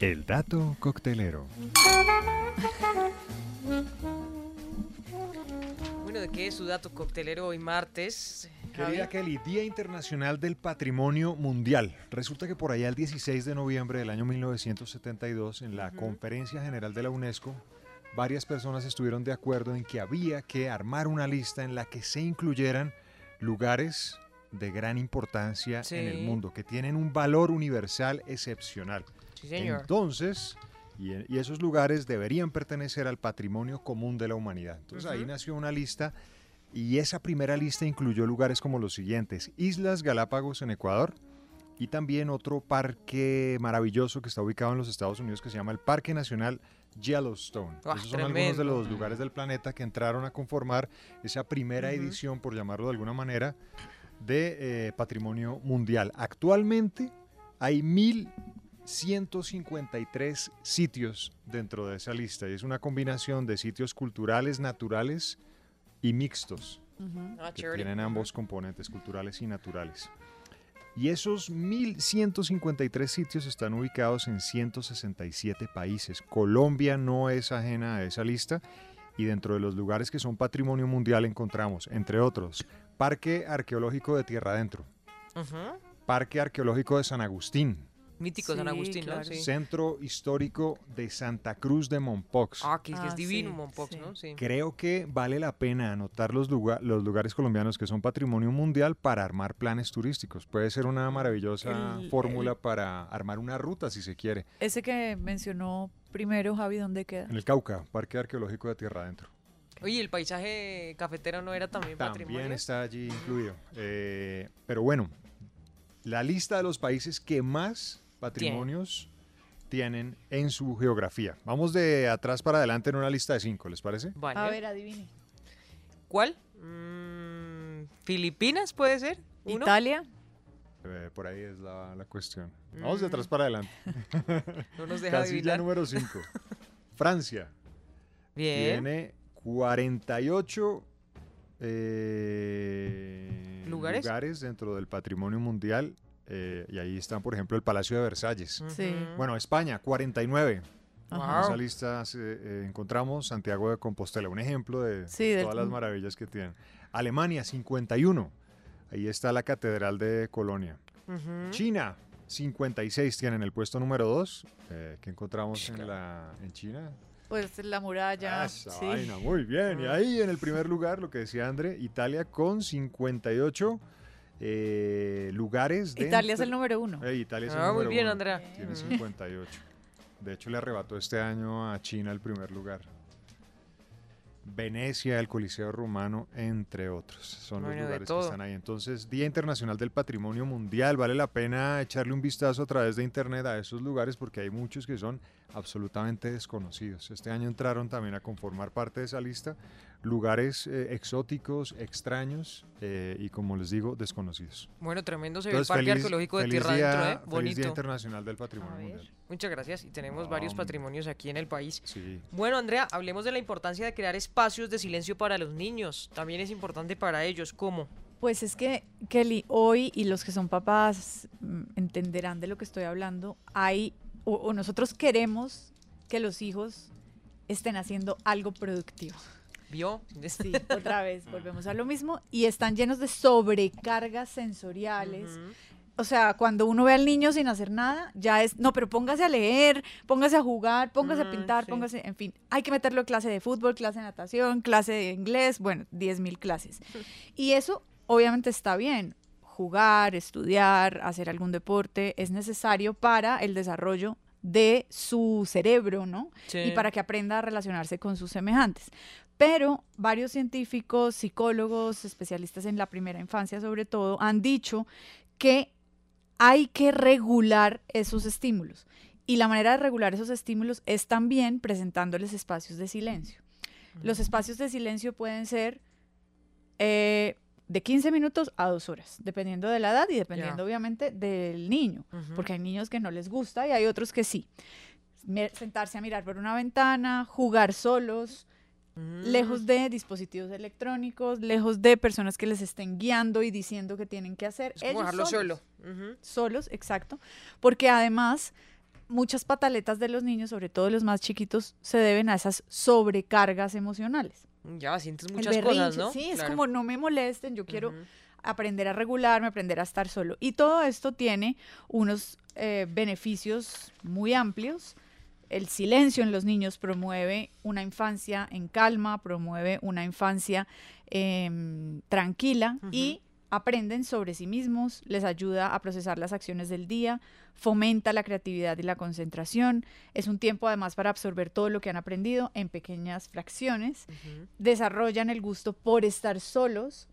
S5: El dato coctelero.
S3: Bueno, ¿de qué es su dato coctelero hoy martes?
S5: Querida? Kelly, Día Internacional del Patrimonio Mundial. Resulta que por allá el 16 de noviembre del año 1972, en la. Conferencia General de la UNESCO, varias personas estuvieron de acuerdo en que había que armar una lista en la que se incluyeran lugares de gran importancia en el mundo, que tienen un valor universal excepcional.
S3: Sí, señor.
S5: Entonces, y, y esos lugares deberían pertenecer al patrimonio común de la humanidad. Entonces ahí
S3: Ujú.
S5: nació una lista y esa primera lista incluyó lugares como los siguientes, Islas Galápagos en Ecuador y también otro parque maravilloso que está ubicado en los Estados Unidos que se llama el Parque Nacional Yellowstone. Esos son algunos de
S3: tremendo.
S5: los lugares del planeta que entraron a conformar esa primera
S3: Ujú.
S5: edición, por llamarlo de alguna manera, de eh, patrimonio mundial. Actualmente hay 1.153 sitios dentro de esa lista y es una combinación de sitios culturales, naturales y mixtos
S3: Ah,
S5: que tienen ambos componentes culturales y naturales. Y esos 1.153 sitios están ubicados en 167 países. Colombia no es ajena a esa lista y dentro de los lugares que son patrimonio mundial encontramos, entre otros, Parque Arqueológico de Tierra Adentro. Parque Arqueológico de San Agustín,
S3: Mítico San Agustín, ¿no?
S4: claro.
S3: Sí.
S5: Centro Histórico de Santa Cruz de Mompox.
S3: Ah, que, es
S4: Ah,
S3: divino
S4: sí,
S3: Mompox,
S4: sí.
S3: ¿no? Sí.
S5: Creo que vale la pena anotar los, lugar- los lugares colombianos que son patrimonio mundial para armar planes turísticos. Puede ser una maravillosa
S4: El-
S5: fórmula
S4: el-
S5: para armar una ruta si se quiere.
S4: Ese que mencionó primero, Javi, ¿dónde queda?
S5: En el Cauca, Parque Arqueológico de Tierra Adentro.
S3: Oye, ¿el paisaje cafetero no era también,
S5: También
S3: patrimonio?
S5: está allí incluido. Eh, pero bueno, la lista de los países que más patrimonios tienen en su geografía. Vamos de atrás para adelante en una lista de cinco, ¿les parece?
S3: Vale.
S4: A ver, adivine.
S3: ¿Cuál? Mm, ¿Filipinas puede ser? ¿Uno?
S4: Italia.
S5: Eh, por ahí es la, la cuestión. Vamos de
S3: Mm.
S5: atrás para adelante.
S3: No nos deja
S5: Casilla
S3: adivinar.
S5: número 5. Francia.
S3: Bien.
S5: Tiene 48 eh,
S3: ¿Lugares?
S5: dentro del patrimonio mundial. Eh, y ahí están, por ejemplo, el Palacio de Versalles.
S4: Sí.
S5: Bueno, España, 49.
S4: Ajá.
S5: En esa lista eh, encontramos Santiago de Compostela, un ejemplo de
S4: Sí, del-
S5: todas las maravillas que tienen. Alemania, 51. Ahí está la Catedral de Colonia.
S3: Ujú.
S5: China, 56 tienen el puesto número 2. que encontramos en, la, en China?
S4: Pues la muralla.
S5: Esa
S4: sí.
S5: vaina, muy bien. Y ahí en el primer lugar, lo que decía André, Italia con 58 eh, lugares.
S4: Italia es el número uno.
S5: Eh, Italia es el
S3: Ah, muy
S5: número
S3: bien,
S5: uno.
S3: Andrea.
S5: Tiene
S3: Ujú.
S5: 58. De hecho, le arrebató este año a China el primer lugar. Venecia, el Coliseo Rumano, entre otros. Son
S3: Bueno,
S5: los lugares que están ahí. Entonces, Día Internacional del Patrimonio Mundial. Vale la pena echarle un vistazo a través de internet a esos lugares porque hay muchos que son absolutamente desconocidos. Este año entraron también a conformar parte de esa lista lugares eh, exóticos, extraños eh, y, como les digo, desconocidos.
S3: Bueno, tremendo se ve el Parque
S5: feliz-
S3: Arqueológico de Tierra
S5: día-
S3: Adentro, ¿eh?
S5: Feliz
S3: Bonito.
S5: Día Internacional del Patrimonio Mundial.
S3: Muchas gracias y tenemos varios patrimonios aquí en el país.
S5: Sí.
S3: Bueno, Andrea, hablemos de la importancia de crear espacios de silencio para los niños. También es importante para ellos. ¿Cómo?
S4: Pues es que, Kelly, hoy, y los que son papás mm, entenderán de lo que estoy hablando, hay, o, o nosotros queremos que los hijos estén haciendo algo productivo.
S3: ¿Vio?
S4: Sí, otra vez, volvemos a lo mismo, y están llenos de sobrecargas sensoriales. O sea, cuando uno ve al niño sin hacer nada, ya es, no, pero póngase a leer, póngase a jugar, póngase a pintar,
S3: sí.
S4: póngase, en fin, hay que meterlo a clase de fútbol, clase de natación, clase de inglés, bueno, 10 mil clases. Y eso obviamente está bien. Jugar, estudiar, hacer algún deporte es necesario para el desarrollo de su cerebro, ¿no?
S3: Sí.
S4: Y para que aprenda a relacionarse con sus semejantes. Pero varios científicos, psicólogos, especialistas en la primera infancia sobre todo, han dicho que hay que regular esos estímulos. Y la manera de regular esos estímulos es también presentándoles espacios de silencio. Los espacios de silencio pueden ser eh, de 15 minutos a dos horas, dependiendo de la edad y dependiendo obviamente del niño, porque hay niños que no les gusta y hay otros que sí. Sentarse a mirar por una ventana, jugar solos, lejos de dispositivos electrónicos, lejos de personas que les estén guiando y diciendo qué tienen que hacer.
S3: Es como dejarlo
S4: solos.
S3: solo.
S4: Solos, exacto. Porque además muchas pataletas de los niños, sobre todo los más chiquitos, se deben a esas sobrecargas emocionales.
S3: Ya, sientes muchas cosas, ¿no?
S4: Sí, es
S3: Claro.
S4: como no me molesten, yo quiero aprender a regularme, aprender a estar solo. Y todo esto tiene unos eh, beneficios muy amplios. El silencio en los niños promueve una infancia en calma, promueve una infancia em, tranquila y aprenden sobre sí mismos, les ayuda a procesar las acciones del día, fomenta la creatividad y la concentración. Es un tiempo además para absorber todo lo que han aprendido en pequeñas fracciones. Desarrollan el gusto por estar solos,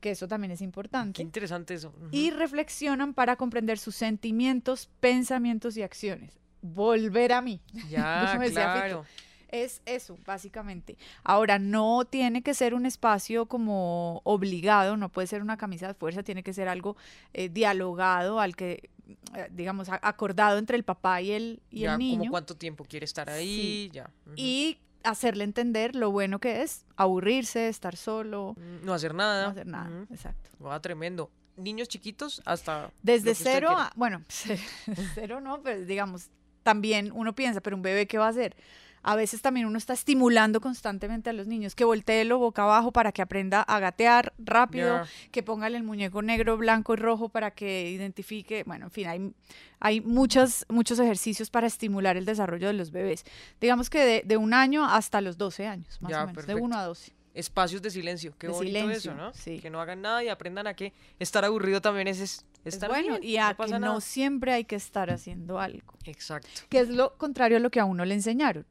S4: que eso también es importante.
S3: Qué interesante eso.
S4: Y reflexionan para comprender sus sentimientos, pensamientos y acciones. Volver a mí.
S3: Ya, claro.
S4: Es eso, básicamente. Ahora, no tiene que ser un espacio como obligado, no puede ser una camisa de fuerza, tiene que ser algo eh, dialogado, al que, eh, digamos, acordado entre el papá y el, y
S3: ya,
S4: el niño.
S3: como cuánto tiempo quiere estar ahí,
S4: Sí.
S3: ya.
S4: Y hacerle entender lo bueno que es aburrirse, estar solo.
S3: No hacer nada.
S4: No hacer nada, exacto.
S3: Va tremendo. Niños chiquitos hasta.
S4: Desde cero a, bueno, cero no, pero digamos, también uno piensa, pero un bebé, ¿qué va a hacer? A veces también uno está estimulando constantemente a los niños que volteelo boca abajo para que aprenda a gatear rápido, que póngale el muñeco negro, blanco y rojo para que identifique, bueno, en fin, hay, hay muchas, muchos ejercicios para estimular el desarrollo de los bebés. Digamos que de, de un año hasta los 12 años, más
S3: Ya,
S4: o menos, de
S3: perfecto.
S4: 1 a 12.
S3: Espacios de silencio. Qué
S4: De
S3: bonito
S4: silencio,
S3: eso, ¿no?
S4: sí.
S3: Que no hagan nada y aprendan a que estar aburrido también es, es
S4: Es
S3: estar
S4: bueno,
S3: bien,
S4: y a
S3: pasa
S4: que
S3: nada.
S4: no siempre hay que estar haciendo algo.
S3: Exacto.
S4: que es lo contrario a lo que a uno le enseñaron.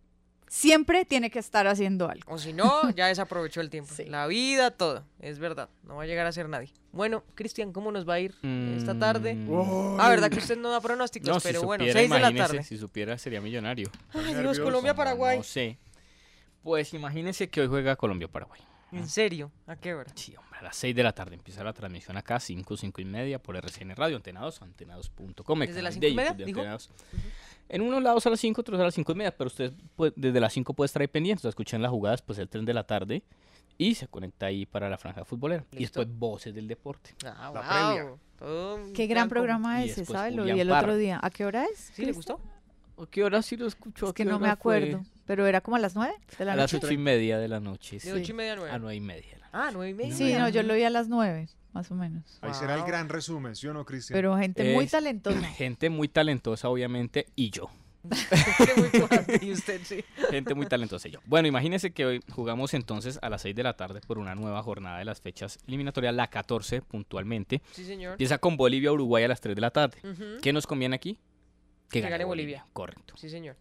S4: Siempre tiene que estar haciendo algo.
S3: O si no, ya desaprovechó el tiempo. La vida, todo. Es verdad. No va a llegar a ser nadie. Bueno, Cristian, ¿cómo nos va a ir esta tarde? Ah, verdad que usted no da pronósticos.
S6: No,
S3: pero
S6: si
S3: bueno,
S6: supiera,
S3: 6 de la tarde.
S6: Si supiera, sería millonario.
S3: Ay, Dios, Colombia, Paraguay.
S6: No sé. Pues imagínense que hoy juega Colombia-Paraguay.
S3: ¿En serio? ¿A qué hora?
S6: Sí, hombre, a las 6 de la tarde empieza la transmisión acá, 5, 5 y media, por RCN Radio, Antenados, antenados.com.
S3: ¿Desde las
S6: canal
S3: cinco
S6: de
S3: y media, dijo?
S6: En unos lados a las 5, otros a las 5 y media, pero usted puede- desde las 5 puede estar ahí pendiente, o sea, escuchan las jugadas, pues el tren de la tarde y se conecta ahí para la franja futbolera. Y
S3: Listo.
S6: después voces del deporte.
S3: Ah,
S6: La
S3: wow.
S6: previa.
S3: Todo un
S4: Qué gran programa
S6: Y
S4: ese,
S6: después
S4: ¿sabes? Lo vi el otro día. ¿A qué hora es?
S3: ¿Sí le
S4: Cristian?
S3: gustó?
S6: ¿A qué hora sí lo escuchó?
S4: Es
S6: ¿A
S4: que no me
S6: fue?
S4: Pero era como a las nueve de la
S6: A las
S4: noche.
S6: 8 y media de la noche.
S3: De ocho y media a nueve.
S6: A 9 y media.
S3: Ah, nueve y media.
S4: Sí, no, yo lo vi a las nueve, más o menos.
S5: Ahí será el gran resumen, ¿sí o no, Cristian?
S4: Pero gente muy talentosa.
S6: Gente muy talentosa, obviamente, y yo.
S3: y usted sí.
S6: Gente muy talentosa y yo. Bueno, imagínense que hoy jugamos entonces a las 6 de la tarde por una nueva jornada de las fechas eliminatorias, la 14 puntualmente.
S3: Sí, señor.
S6: Empieza con Bolivia-Uruguay a las 3 de la tarde. ¿Qué nos conviene aquí?
S3: Que gane Bolivia.
S6: Correcto.
S3: Sí, señor.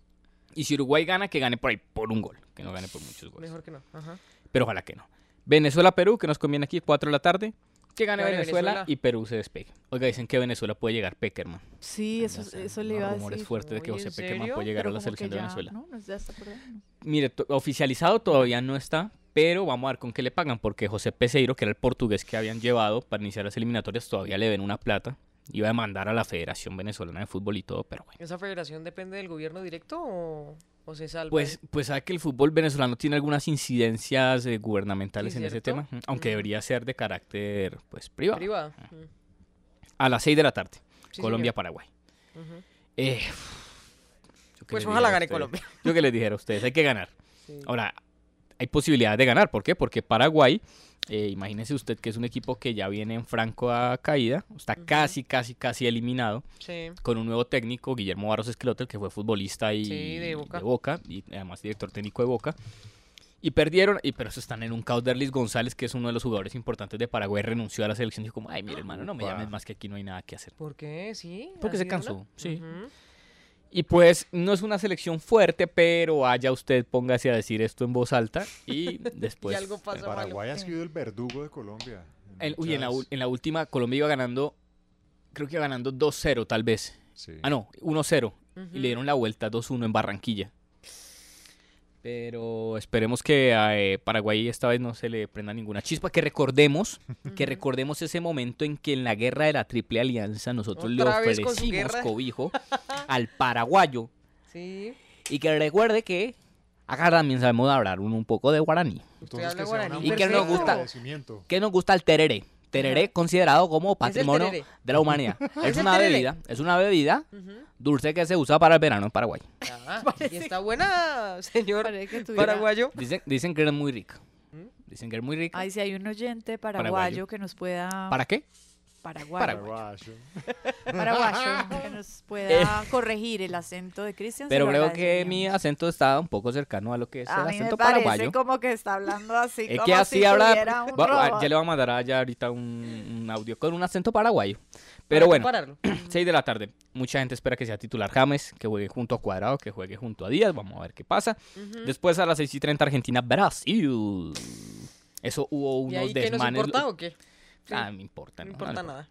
S6: Y si Uruguay gana, que gane por ahí por un gol, que no gane por muchos goles.
S3: Mejor que no. Ajá.
S6: Pero ojalá que no. Venezuela-Perú, que nos conviene aquí, 4 de la tarde. Que gane Venezuela,
S3: Venezuela.
S6: y Perú se despegue. Oiga, dicen que Venezuela puede llegar Peckerman.
S4: Sí, eso, eso le iba a
S6: rumores
S4: decir.
S6: fuertes de que José
S4: ¿en
S6: Peckerman
S4: serio?
S6: puede llegar a la selección de Venezuela.
S4: No, no, ya está por ahí, no.
S6: Mire, oficializado todavía no está, pero vamos a ver con qué le pagan, porque José Peseiro, que era el portugués que habían llevado para iniciar las eliminatorias, todavía le ven una plata. Iba a demandar a la Federación Venezolana de Fútbol y todo, pero bueno.
S3: ¿Esa federación depende del gobierno directo o, o se salva?
S6: Pues, pues sabe que el fútbol venezolano tiene algunas incidencias eh, gubernamentales en ese tema, aunque
S3: Mm.
S6: debería ser de carácter pues privado.
S3: privada. Mm.
S6: A las 6 de la tarde,
S3: Sí,
S6: Colombia-Paraguay.
S3: Ujú.
S6: Eh, yo que
S3: Pues ojalá gane Colombia.
S6: Yo que les dijera a ustedes, hay que ganar.
S3: Sí.
S6: Ahora, hay posibilidades de ganar. ¿Por qué? Porque Paraguay, eh, imagínese usted que es un equipo que ya viene en franco a caída, está casi, casi, casi eliminado.
S3: Sí.
S6: Con un nuevo técnico, Guillermo Barros Esquelote, que fue futbolista y
S3: Sí, de Boca.
S6: Boca, y además director técnico de Boca. Y perdieron, y pero eso están en un caos. Derlis González, que es uno de los jugadores importantes de Paraguay, renunció a la selección y dijo como, ay, mire hermano, no me llames más que aquí no hay nada que hacer.
S3: ¿Por qué? ¿Sí?
S6: Porque
S3: ¿Ha
S6: se cansó,
S3: una?
S6: sí. Y pues no es una selección fuerte, pero vaya usted, póngase a decir esto en voz alta y después...
S3: algo pasa malo.
S5: Paraguay ha sido el verdugo de Colombia.
S6: En- uy, en la, en la última Colombia iba ganando, creo que iba ganando 2-0 tal vez. Ah, no, 1-0. Y
S3: Ujú.
S6: le dieron la vuelta 2-1 en Barranquilla. Pero esperemos que a eh, Paraguay esta vez no se le prenda ninguna chispa. Que recordemos, que recordemos ese momento en que en la guerra de la Triple Alianza nosotros le ofrecimos cobijo al paraguayo.
S3: Sí.
S6: Y que recuerde que acá también sabemos hablar un, un poco de guaraní.
S3: Usted habla guaraní.
S6: Y que nos gusta,
S5: Agradecimiento.
S6: que nos gusta el tereré. Tereré considerado como patrimonio de la humanidad.
S3: ¿Es
S6: una
S3: tereré?
S6: bebida, es una bebida dulce que se usa para el verano en Paraguay.
S3: Ah, y está buena, señor paraguayo.
S6: Dicen, dicen que es muy rica. Dicen que es muy rica.
S4: Ay, si hay un oyente paraguayo,
S6: Paraguayo.
S4: que nos pueda...
S6: ¿Para qué?
S4: Paraguayo.
S5: Paraguayo.
S4: Paraguayo, que nos pueda corregir el acento de Cristian.
S6: Pero creo que mi acento está un poco cercano a lo que es
S4: A
S6: el
S4: mí me
S6: acento
S4: parece
S6: paraguayo.
S4: como que está hablando así,
S6: Es
S4: como
S6: que así
S4: si
S6: habla.
S4: un
S6: Va-
S4: robot.
S6: ya le voy a mandar allá ahorita un, un audio con un acento paraguayo. Pero bueno,
S3: compararlo.
S6: 6 de la tarde. Mucha gente espera que sea titular James, que juegue junto a Cuadrado, que juegue junto a Díaz. Vamos a ver qué pasa. Después a las 6 y 30 Argentina, Brasil. Eso hubo
S3: ¿Y
S6: unos
S3: ahí qué nos
S6: desmanes.
S3: importa o qué? Sí.
S6: Ah, me importa.
S3: No
S6: no,
S3: importa
S6: no.
S3: nada.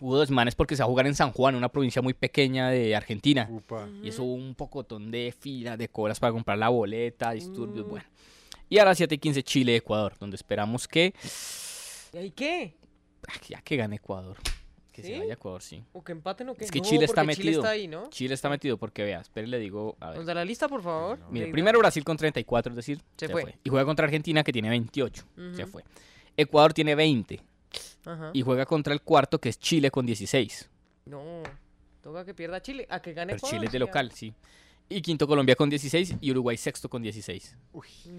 S6: Hubo desmanes porque se va a jugar en San Juan, una provincia muy pequeña de Argentina.
S5: Upa.
S6: Y eso hubo un pocotón de filas, de colas para comprar la boleta, disturbios,
S3: Mm.
S6: bueno. Y a las 7 y 15 Chile, Ecuador, donde esperamos que,
S3: ¿Y ahí qué?
S6: ah, ya que gane Ecuador. Que
S3: ¿Sí?
S6: se vaya Ecuador, sí.
S3: ¿O que empaten o qué?
S6: Es que
S3: No,
S6: Chile está metido.
S3: Chile está ahí, ¿no?
S6: Chile está metido porque vea, espere, le digo, a ver.
S3: Nos da la lista, por favor.
S6: Mire, primero Brasil con 34, es decir,
S3: Se
S6: se,
S3: fue.
S6: fue. Y juega contra Argentina que tiene 28, se fue. Ecuador tiene 20
S3: Ajá.
S6: y juega contra el cuarto que es Chile con 16.
S3: No, toca que pierda Chile. A que gane
S6: Pero Chile es de local, sí. Y quinto Colombia con 16 y Uruguay sexto con 16.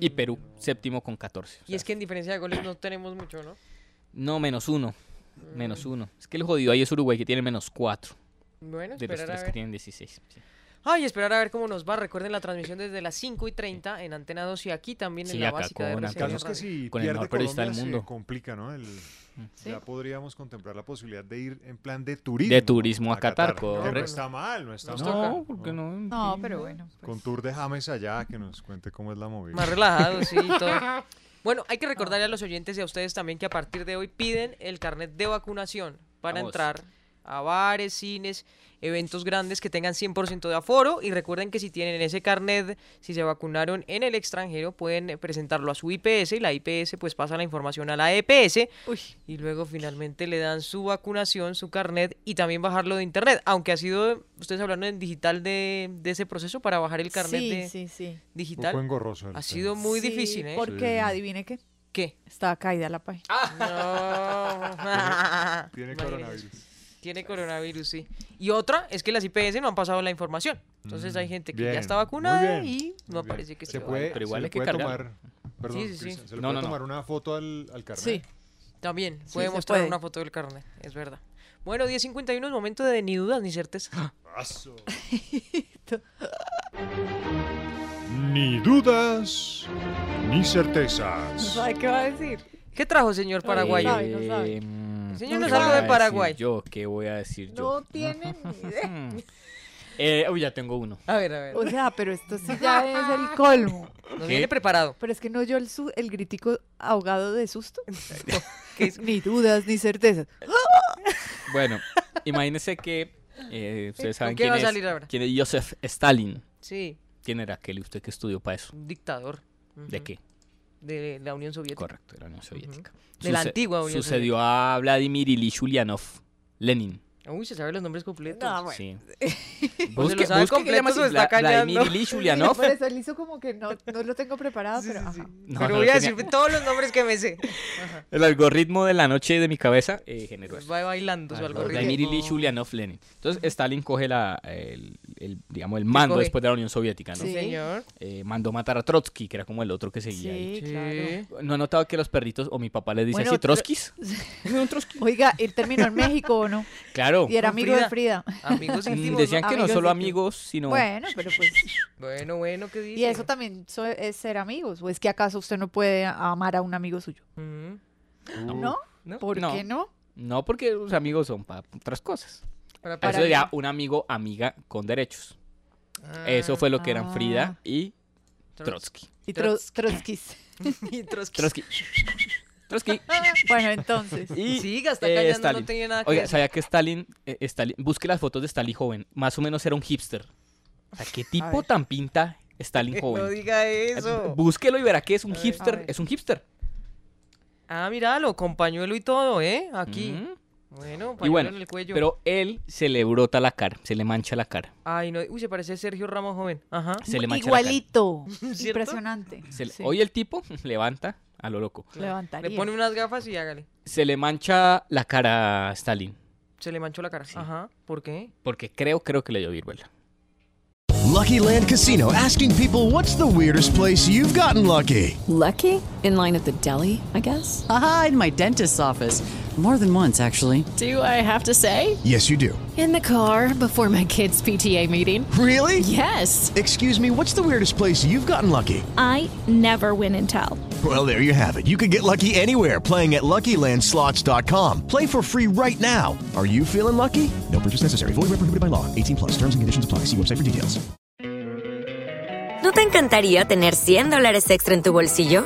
S6: Y Perú séptimo con 14.
S3: Y es que en diferencia de goles no tenemos mucho, ¿no?
S6: No, menos uno.
S3: Mm.
S6: Menos uno. Es que el jodido ahí es Uruguay que tiene menos cuatro.
S3: Bueno,
S6: De los
S3: a
S6: tres que tienen 16. sí.
S3: Ay, esperar a ver cómo nos va. Recuerden la transmisión desde las 5 y 30 en Antena 2 y aquí también en
S6: Sí,
S3: la
S6: acá
S3: básica de
S6: con
S3: RCN
S5: El caso es que si
S6: Con el mejor periodista del
S5: se
S6: mundo.
S5: complica, ¿no? El-
S3: Sí.
S5: Ya podríamos contemplar la posibilidad de ir en plan de turismo.
S6: De turismo a Qatar,
S5: que No, está mal, no está
S3: Nos
S5: mal.
S6: No, porque no.
S4: No, pero bueno.
S5: Con tour de James allá, que nos cuente cómo es la movida.
S3: Más relajado, sí, y todo. Bueno, hay que recordarle a los oyentes y a ustedes también que a partir de hoy piden el carnet de vacunación para
S6: Vamos.
S3: entrar a bares, cines, eventos grandes que tengan 100% de aforo y recuerden que si tienen ese carnet, si se vacunaron en el extranjero, pueden presentarlo a su IPS y la IPS pues pasa la información a la EPS
S4: Uy,
S3: y luego finalmente le dan su vacunación, su carnet y también bajarlo de internet, aunque ha sido, ustedes hablaron en digital de, de ese proceso para bajar el carnet
S4: sí,
S3: de
S4: sí, sí.
S5: Un
S3: digital.
S5: poco engorroso.
S3: Ha
S5: tema.
S3: sido muy
S4: Sí,
S3: difícil, ¿eh?
S4: Porque adivine qué.
S3: ¿Qué?
S4: Estaba caída la página.
S3: No.
S5: Tiene coronavirus.
S3: Tiene coronavirus, sí. Y otra es que las IPS no han pasado la información. Entonces hay gente que ya está vacunada
S5: bien,
S3: y no parece que
S5: se puede,
S6: Pero igual
S5: se
S6: hay que
S5: puede
S6: cargar.
S5: tomar, perdón,
S3: Sí, sí, sí.
S5: Cristian, se le
S6: No,
S5: puede
S6: no, no.
S5: tomar una foto al, al carnet.
S4: Sí.
S3: También
S4: Sí,
S3: puede mostrar
S4: puede.
S3: una foto del carnet, es verdad. Bueno, 10.51 es momento de ni dudas ni certezas.
S5: Aso. Ni dudas, ni
S4: No
S5: certezas.
S4: sabe qué va a decir.
S3: ¿Qué trajo, señor paraguayo?
S4: sabe, no sabe.
S6: Mm,
S4: No
S6: ¿qué
S3: algo
S6: a
S3: de Paraguay.
S6: Yo, ¿qué voy a decir yo?
S4: No tiene ni idea.
S6: Eh, uy, ya tengo uno.
S3: A ver, a ver.
S4: O sea, pero esto sí ya es el colmo.
S3: Nos viene preparado.
S4: Pero es que no yo el, su- el gritico ahogado de susto. Ni dudas, ni certezas.
S6: Bueno, imagínense que eh, ustedes saben quién
S3: va a
S6: es,
S3: salir ahora?
S6: quién es Joseph Stalin.
S3: Sí,
S6: ¿Quién era aquel usted que estudió para eso?
S3: un dictador.
S6: ¿De qué?
S3: De la Unión Soviética.
S6: Correcto, de la Unión Soviética.
S3: De la antigua Unión
S6: Sucedió a Vladimir Ilich Ulyanov, Lenin.
S3: Uy, se saben los nombres completos.
S4: No, bueno.
S6: Sí.
S3: Pues se lo sabe completo, se está
S6: Vladimir
S3: callando.
S6: Ulyanov.
S4: por eso él hizo como que no, no lo tengo preparado, pero ajá.
S6: No,
S3: Pero
S6: no
S3: voy a
S6: tenía-
S3: decir todos los nombres que me sé. Ajá.
S6: El algoritmo de la noche de mi cabeza eh, generó eso.
S3: Va bailando su algoritmo.
S6: Vladimir Ilich Ulyanov Lenin. Entonces Stalin coge la, el, el, digamos, el mando después de la Unión Soviética, ¿no?
S3: Sí, señor.
S6: Eh, mandó matar a Trotsky, que era como el otro que seguía ahí.
S4: Sí, claro.
S6: ¿No ha notado que los perritos, o mi papá les dice
S4: Bueno,
S6: así,
S4: tro-
S6: Trotskis?
S4: Oiga, él terminó en México o no?
S6: Claro.
S4: Y era amigo de
S3: Frida. Amigos
S6: Mm,
S3: íntimos.
S6: Decían que no
S4: Amigos
S6: solo
S4: íntimos.
S6: amigos, sino...
S4: Bueno, pero pues.
S3: Bueno, bueno, ¿qué dice?
S4: Y eso también so- es ser amigos. ¿O es que acaso usted no puede amar a un amigo suyo?
S3: Mm.
S4: ¿No?
S6: No.
S4: ¿Por
S6: No.
S4: qué no?
S6: No, porque los amigos son para otras cosas.
S3: Para-
S4: para
S6: Eso sería un amigo, amiga con derechos. Eso fue lo que eran Frida y Trotsky.
S4: Y tro- trotskis.
S3: y Trotsky.
S6: Trotsky. Trotsky.
S4: Bueno, entonces.
S6: Y,
S3: Siga, está
S6: eh,
S3: callando,
S6: Stalin.
S3: no tenía nada que
S6: Oiga. ¿sabía que Stalin, eh, Stalin, busque las fotos de Stalin joven, más o menos era un hipster? O sea, ¿qué tipo tan pinta Stalin joven?
S3: No diga eso.
S6: Búsquelo y verá que es un
S3: A
S6: hipster,
S3: ver.
S6: es un hipster.
S3: Ah, míralo, con pañuelo y todo, ¿eh? Aquí. Bueno, pañuelo
S6: Y bueno,
S3: en el cuello.
S6: pero él se le brota la cara, se le mancha la cara.
S3: Ay, no. Uy, se parece a Sergio Ramos joven. Ajá.
S6: Se le mancha la cara.
S4: Igualito. Impresionante.
S6: Se le-
S4: Sí.
S6: Hoy el tipo levanta a lo loco.
S4: Levantaría.
S3: Le pone unas gafas y hágale.
S6: Se le mancha la cara a Stalin,
S3: Se le manchó la cara. Ajá. ¿Por qué?
S6: porque creo, creo que le dio viruela.
S11: Lucky Land Casino asking people what's the weirdest place you've gotten lucky?
S12: Lucky? In line at the deli, I guess?
S13: Haha, in my dentist's office. More than once, actually.
S12: Do I have to say?
S11: Yes, you do.
S12: In the car before my kids' PTA meeting.
S11: Really?
S12: Yes.
S11: Excuse me, what's the weirdest place you've gotten lucky?
S14: I never win and tell.
S11: Well, there you have it. You can get lucky anywhere playing at LuckyLandSlots.com. Play for free right now. Are you feeling lucky? No purchase necessary. Void where prohibited by law. 18 plus. Terms and conditions apply. See website for details.
S16: ¿No te encantaría tener 100 dólares extra en tu bolsillo?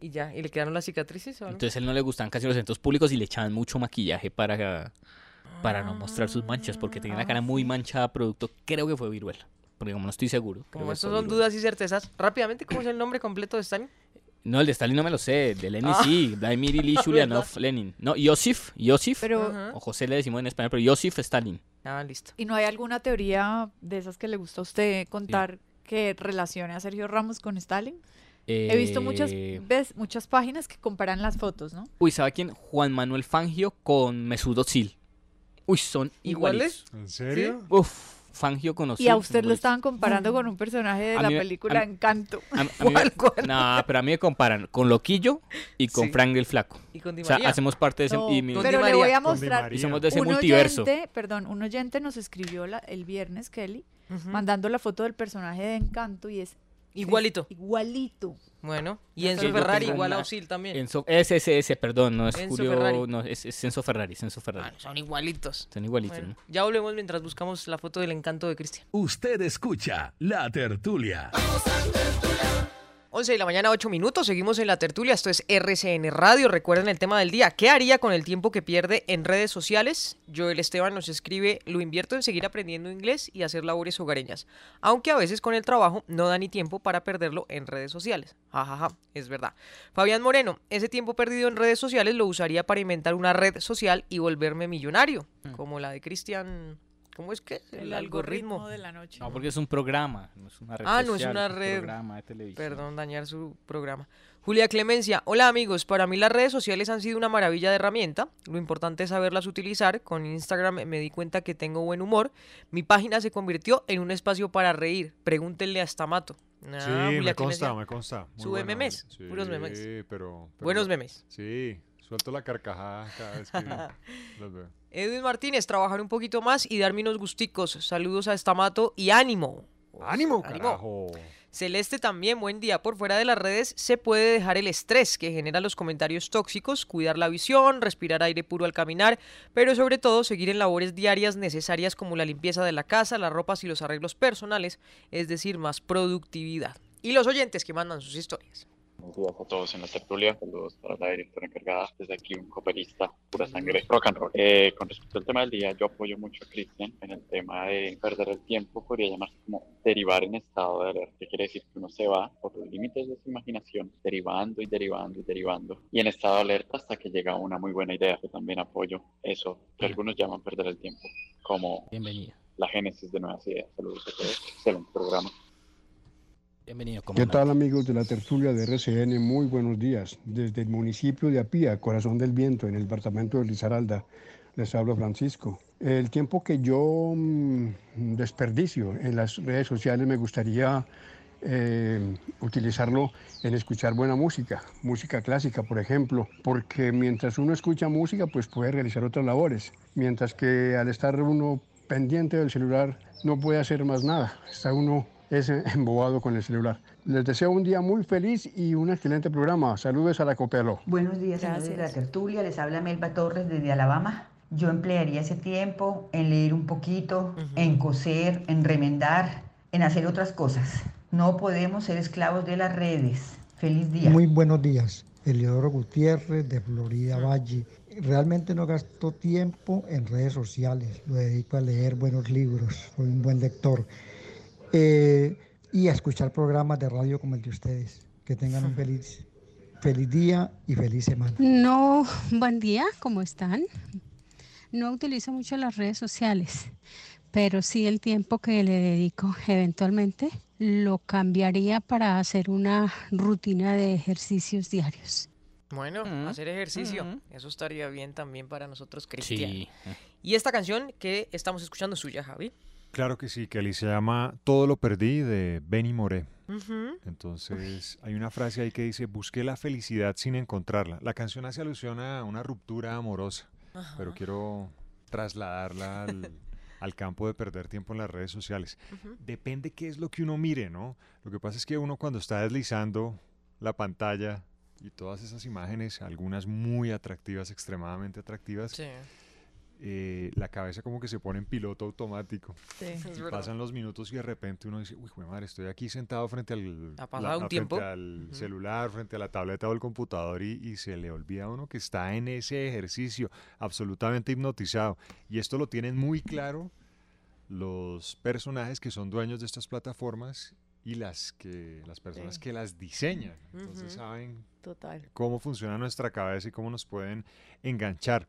S3: Y ya. ¿Y le quedaron las cicatrices o algo?
S6: Entonces a él no le gustaban casi los eventos públicos y le echaban mucho maquillaje para, para no mostrar sus manchas, porque tenía la cara muy manchada producto, creo que fue viruela. Porque como no estoy seguro.
S3: Como
S6: fue
S3: son
S6: viruela.
S3: dudas y certezas. Rápidamente, ¿cómo es el nombre completo de Stalin?
S6: No, el de Stalin no me lo sé, de Lenin
S3: Ah.
S6: sí, Vladimir Ilich Ulyanov. Lenin. No, Yosif, Yosif,
S4: Pero-
S6: o José le decimos en español, pero Yosif Stalin.
S3: Ah, listo.
S4: ¿Y no hay alguna teoría de esas que le gusta a usted contar que relacione a Sergio Ramos con Stalin? He visto muchas,
S6: Eh,
S4: ves, muchas páginas que comparan las fotos, ¿no?
S6: Uy, ¿sabe quién? Juan Manuel Fangio con Mesut Özil. Uy, son
S3: ¿Iguales?
S5: ¿En serio?
S6: Uf, Fangio con Özil.
S4: Y a usted lo estaban comparando con un personaje de
S6: A
S4: la
S6: mí
S4: película
S6: a
S4: Encanto.
S6: A, a mí me- No, pero a mí me comparan con Loquillo y con
S4: Sí.
S6: Frank el Flaco.
S3: Y con Di
S6: O sea, hacemos parte de ese...
S4: No,
S6: y mi-
S4: pero le voy a mostrar.
S6: Y somos de ese
S4: un
S6: multiverso.
S4: Oyente, perdón, un oyente nos escribió la- el viernes, Kelly, mandando la foto del personaje de Encanto y es
S3: Igualito.
S4: es igualito.
S3: Bueno. Y Enzo Ferrari igual a Osil también.
S6: Enzo, ese, ese, ese, perdón, no es
S3: Enzo
S6: Julio,
S3: Ferrari.
S6: no, es, es Enzo Ferrari, es Enzo Ferrari.
S3: Son igualitos.
S6: Son igualitos,
S3: Bueno,
S6: ¿no?
S3: ya volvemos mientras buscamos la foto del encanto de Cristian.
S1: Usted escucha La Tertulia.
S3: 11 de la mañana, 8 minutos. Seguimos en la tertulia. Esto es RCN Radio. Recuerden el tema del día. ¿Qué haría con el tiempo que pierde en redes sociales? Joel Esteban nos escribe: Lo invierto en seguir aprendiendo inglés y hacer labores hogareñas. Aunque a veces con el trabajo no da ni tiempo para perderlo en redes sociales. Jajaja, es verdad. Fabián Moreno: Ese tiempo perdido en redes sociales lo usaría para inventar una red social y volverme millonario. Como la de Cristian. ¿Cómo es que? El, algoritmo.
S4: de la noche.
S6: No, porque es un programa, no es una red
S3: Ah, no es una
S6: un
S3: red.
S6: programa de televisión.
S3: Perdón, dañar su programa. Julia Clemencia, hola amigos, para mí las redes sociales han sido una maravilla de herramienta, lo importante es saberlas utilizar, con Instagram me di cuenta que tengo buen humor, mi página se convirtió en un espacio para reír, pregúntenle a Stamato. Ah,
S5: Sí,
S3: Julia
S5: me consta,
S3: Clemencia.
S5: me consta. Muy
S3: Sube
S5: buena,
S3: memes,
S5: sí,
S3: puros memes.
S5: Sí, pero, pero-
S3: Buenos memes.
S5: Sí, suelto la carcajada cada vez que los veo.
S3: Edwin Martínez, trabajar un poquito más y darme unos gusticos, saludos a Stamato y ánimo.
S5: ¡Ánimo, carajo!
S3: Celeste también, buen día. Por fuera de las redes se puede dejar el estrés que genera los comentarios tóxicos, cuidar la visión, respirar aire puro al caminar, pero sobre todo seguir en labores diarias necesarias como la limpieza de la casa, las ropas y los arreglos personales, es decir, más productividad. Y los oyentes que mandan sus historias.
S17: Buenos días a todos en la tertulia. Saludos para la directora encargada. Desde aquí un cooperista, pura sangre, rock and roll. Eh, con respecto al tema del día, yo apoyo mucho a Cristian en el tema de perder el tiempo. Podría llamarse como derivar en estado de alerta. ¿Qué quiere decir? Que uno se va por los límites de su imaginación, derivando y derivando y derivando. Y en estado de alerta hasta que llega una muy buena idea. Yo también apoyo eso que algunos llaman perder el tiempo. Como
S6: Bienvenido.
S17: la génesis de nuevas ideas. Saludos a todos. Excelente programa.
S6: Bienvenido,
S18: ¿Qué tal amigos de la tertulia de RCN? Muy buenos días. Desde el municipio de Apía, Corazón del Viento, en el departamento de Lizaralda, les hablo Francisco. El tiempo que yo mm, desperdicio en las redes sociales me gustaría eh, utilizarlo en escuchar buena música, música clásica, por ejemplo, porque mientras uno escucha música, pues puede realizar otras labores, mientras que al estar uno pendiente del celular no puede hacer más nada, está uno es embobado con el celular. Les deseo un día muy feliz y un excelente programa. Saludos a la Copelo.
S19: Buenos días, amigos de la tertulia. Les habla Melba Torres desde Alabama. Yo emplearía ese tiempo en leer un poquito, en coser, en remendar, en hacer otras cosas. No podemos ser esclavos de las redes. Feliz día.
S20: Muy buenos días. Eliodoro Gutiérrez de Florida Valle. Realmente no gasto tiempo en redes sociales. Lo dedico a leer buenos libros. Soy un buen lector. Eh, y a escuchar programas de radio como el de ustedes. Que tengan un feliz, feliz día y feliz semana.
S21: No, buen día, ¿cómo están? No utilizo mucho las redes sociales, pero sí el tiempo que le dedico eventualmente lo cambiaría para hacer una rutina de ejercicios diarios.
S3: Bueno, hacer ejercicio. Eso estaría bien también para nosotros, Cristian.
S6: Sí.
S3: Y esta canción que estamos escuchando es suya, Javi.
S5: Claro que sí, Kelly. Se llama Todo lo perdí de Benny Moré. Entonces, hay una frase ahí que dice, busqué la felicidad sin encontrarla. La canción hace alusión a una ruptura amorosa, pero quiero trasladarla al, al campo de perder tiempo en las redes sociales. Depende qué es lo que uno mire, ¿no? Lo que pasa es que uno cuando está deslizando la pantalla y todas esas imágenes, algunas muy atractivas, extremadamente atractivas,
S3: Sí.
S5: Eh, la cabeza como que se pone en piloto automático.
S3: Sí.
S5: Y pasan los minutos y de repente uno dice, uy, madre, estoy aquí sentado frente al,
S3: Ha pasado un
S5: frente
S3: tiempo.
S5: al celular, frente a la tableta o el computador y, y se le olvida a uno que está en ese ejercicio absolutamente hipnotizado. Y esto lo tienen muy claro los personajes que son dueños de estas plataformas y las que las personas
S4: Sí.
S5: que las diseñan. Entonces saben
S4: Total.
S5: cómo funciona nuestra cabeza y cómo nos pueden enganchar.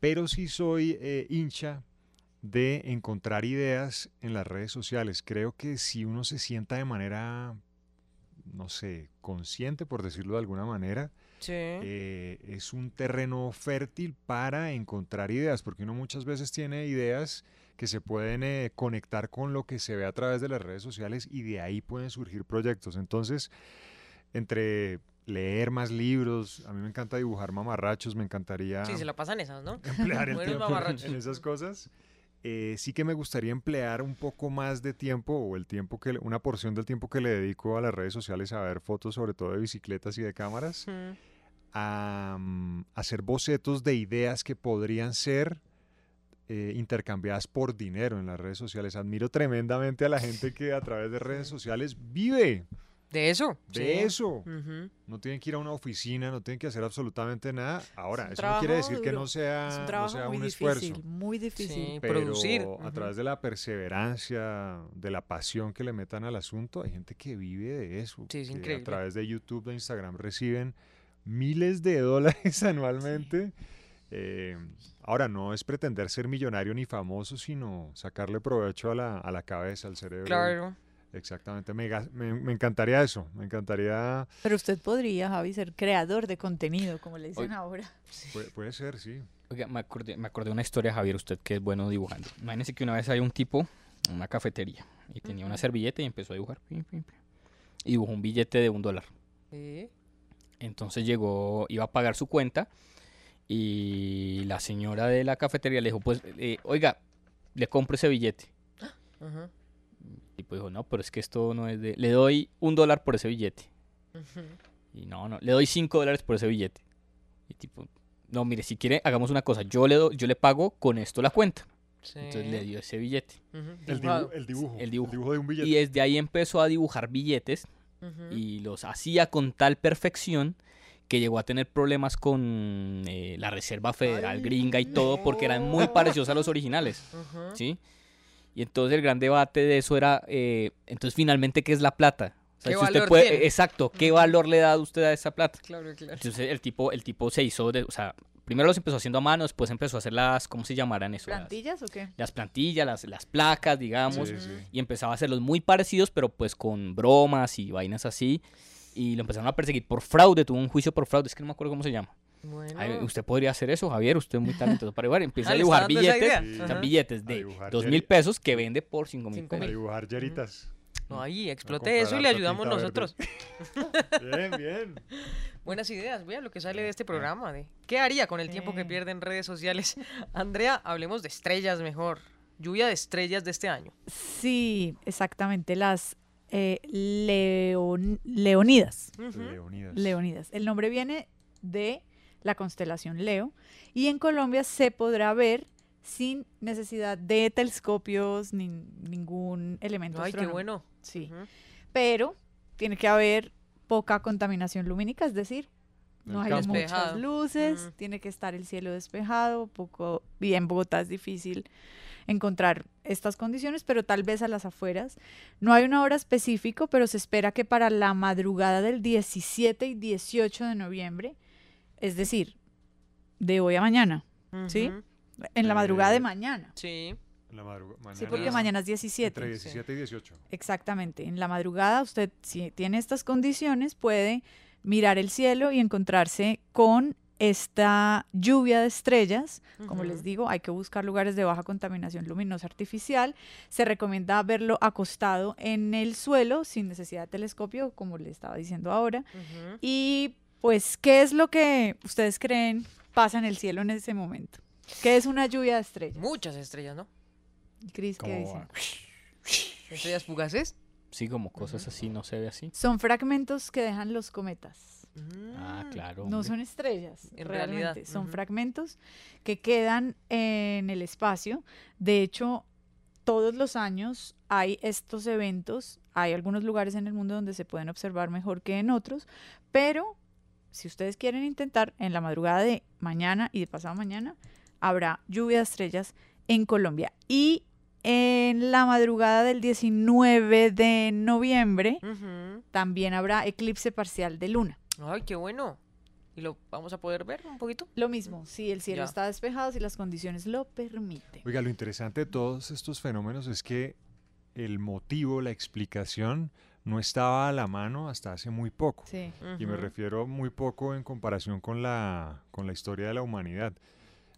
S5: Pero sí soy eh, hincha de encontrar ideas en las redes sociales. Creo que si uno se sienta de manera, no sé, consciente, por decirlo de alguna manera,
S3: Sí.
S5: eh, es un terreno fértil para encontrar ideas, porque uno muchas veces tiene ideas que se pueden eh, conectar con lo que se ve a través de las redes sociales y de ahí pueden surgir proyectos. Entonces, entre leer más libros, a mí me encanta dibujar mamarrachos, me encantaría
S3: Sí, se la pasan esas, ¿no?
S5: emplear el tiempo en esas cosas. Eh, sí que me gustaría emplear un poco más de tiempo o el tiempo que una porción del tiempo que le dedico a las redes sociales a ver fotos sobre todo de bicicletas y de cámaras
S3: Mm.
S5: a mm, hacer bocetos de ideas que podrían ser eh, intercambiadas por dinero en las redes sociales. Admiro tremendamente a la gente que a través de redes sociales vive
S3: ¿De eso?
S5: de
S3: Sí.
S5: eso. No tienen que ir a una oficina, no tienen que hacer absolutamente nada. Ahora, eso no quiere decir que no sea,
S4: Es un
S5: no sea
S4: muy
S5: un
S4: difícil,
S5: esfuerzo.
S4: muy difícil.
S3: Sí,
S5: Pero
S3: producir.
S5: a través de la perseverancia, de la pasión que le metan al asunto, hay gente que vive de eso.
S3: Sí, es increíble.
S5: A través de YouTube, de Instagram, reciben miles de dólares anualmente. Eh, ahora, no es pretender ser millonario ni famoso, sino sacarle provecho a la, a la cabeza, al cerebro.
S3: Claro.
S5: Exactamente. Me, ga- me- me encantaría eso. Me encantaría...
S4: Pero usted podría, Javi, ser creador de contenido, como le dicen
S6: Oye.
S4: ahora.
S5: Puede, puede ser, sí.
S6: Oiga, me acordé, me acordé una historia, Javier, usted que es bueno dibujando. Imagínese que una vez había un tipo en una cafetería y tenía una servilleta y empezó a dibujar. pim, pim, pim, Y dibujó un billete de un dólar.
S3: Sí.
S6: Entonces llegó, iba a pagar su cuenta y la señora de la cafetería le dijo, pues, eh, oiga, le compro ese billete.
S3: Ajá.
S6: El tipo dijo, no, pero es que esto no es de... Le doy un dólar por ese billete. Y no, no, le doy cinco dólares por ese billete. Y tipo, no, mire, si quiere, hagamos una cosa. Yo le, do- yo le pago con esto la cuenta. Entonces le dio ese billete.
S5: El, dibu- el dibujo.
S6: El dibujo.
S5: de un billete.
S6: Y desde ahí empezó a dibujar billetes
S3: Ujú.
S6: y los hacía con tal perfección que llegó a tener problemas con eh, la Reserva Federal gringa y todo porque eran muy parecidos a los originales.
S3: Ujú.
S6: ¿Sí? Y entonces el gran debate de eso era, eh, entonces finalmente, ¿qué es la plata? O sea,
S3: ¿Qué
S6: si usted
S3: valor
S6: puede-
S3: tiene?
S6: exacto, ¿qué valor le da usted a esa plata?
S3: Claro, claro.
S6: Entonces el tipo, el tipo se hizo, de, o sea, primero los empezó haciendo a mano, después empezó a hacer las, ¿cómo se llamarán eso? Las-
S4: ¿Plantillas o qué?
S6: las plantillas, las, las placas, digamos,
S5: Sí, sí.
S6: y empezaba a hacerlos muy parecidos, pero pues con bromas y vainas así, y lo empezaron a perseguir por fraude, tuvo un juicio por fraude, es que no me acuerdo cómo se llama.
S3: Bueno.
S6: Ay, usted podría hacer eso, Javier, usted es muy talentoso para dibujar, empieza
S3: Ah,
S6: a
S3: ¿le
S6: dibujar billetes,
S3: idea?
S6: o sea,
S3: Ajá.
S6: billetes de dos mil pesos que vende por cinco mil
S3: Cinco
S5: A
S6: pesos.
S5: dibujar yeritas.
S3: No, ahí, explote eso y le ayudamos nosotros.
S5: Bien, bien.
S3: Buenas ideas, vean lo que sale de este programa. De, ¿Qué haría con el tiempo que pierde en redes sociales? Andrea, hablemos de estrellas mejor. Lluvia de estrellas de este año.
S4: Sí, exactamente, las eh, leon- leonidas.
S5: Leonidas.
S4: Leonidas. El nombre viene de la constelación Leo y en Colombia se podrá ver sin necesidad de telescopios ni ningún elemento
S3: Ay, qué bueno.
S4: Sí. Pero tiene que haber poca contaminación lumínica, es decir, no hay muchas
S3: Despejado.
S4: luces, tiene que estar el cielo despejado, poco y en Bogotá es difícil encontrar estas condiciones, pero tal vez a las afueras. No hay una hora específica, pero se espera que para la madrugada del 17 y 18 de noviembre, es decir, de hoy a mañana, ¿sí? En la madrugada de
S5: Eh,
S4: mañana.
S3: Sí.
S5: La
S4: Sí, porque mañana es 17.
S5: Entre 17 y 18.
S4: Exactamente. En la madrugada usted, si tiene estas condiciones, puede mirar el cielo y encontrarse con esta lluvia de estrellas. Como les digo, hay que buscar lugares de baja contaminación luminosa artificial. Se recomienda verlo acostado en el suelo sin necesidad de telescopio, como le estaba diciendo ahora. Y pues, ¿qué es lo que ustedes creen pasa en el cielo en ese momento? ¿Qué es una lluvia de estrellas?
S3: Muchas estrellas, ¿no?
S4: Cris, ¿qué dice?
S3: Estrellas fugaces.
S6: Sí, como cosas así, no se ve así.
S4: Son fragmentos que dejan los cometas.
S6: Ah, claro.
S4: No
S6: hombre.
S4: son estrellas,
S3: En
S4: realmente.
S3: realidad,
S4: Son fragmentos que quedan en el espacio. De hecho, todos los años hay estos eventos. Hay algunos lugares en el mundo donde se pueden observar mejor que en otros, pero si ustedes quieren intentar, en la madrugada de mañana y de pasado mañana, habrá lluvia de estrellas en Colombia. Y en la madrugada del 19 de noviembre también habrá eclipse parcial de luna.
S3: Ay, qué bueno. ¿Y lo vamos a poder ver un poquito?
S4: Lo mismo, si el cielo
S3: Ya.
S4: está despejado, si las condiciones lo permiten.
S5: Oiga, lo interesante de todos estos fenómenos es que el motivo, la explicación, no estaba a la mano hasta hace muy poco.
S4: Sí.
S5: Y me refiero muy poco en comparación con la, con la historia de la humanidad.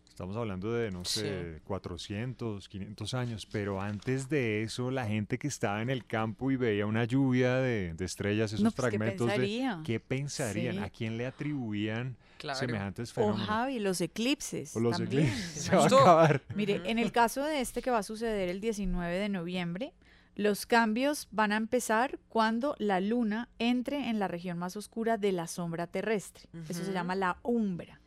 S5: Estamos hablando de, no sé, 400, 500 años, pero antes de eso, la gente que estaba en el campo y veía una lluvia de, de estrellas, esos
S4: No, pues, ¿qué
S5: fragmentos de...
S4: pensaría?
S5: ¿Qué pensarían?
S4: Sí.
S5: ¿A quién le atribuían
S3: Claro.
S5: semejantes
S4: O
S5: fenómenos?
S4: Javi, los eclipses.
S5: O los
S4: también.
S5: eclipses. Se va a acabar.
S4: Mire, en el caso de este que va a suceder el 19 de noviembre, los cambios van a empezar cuando la luna entre en la región más oscura de la sombra terrestre. Eso se llama la umbra.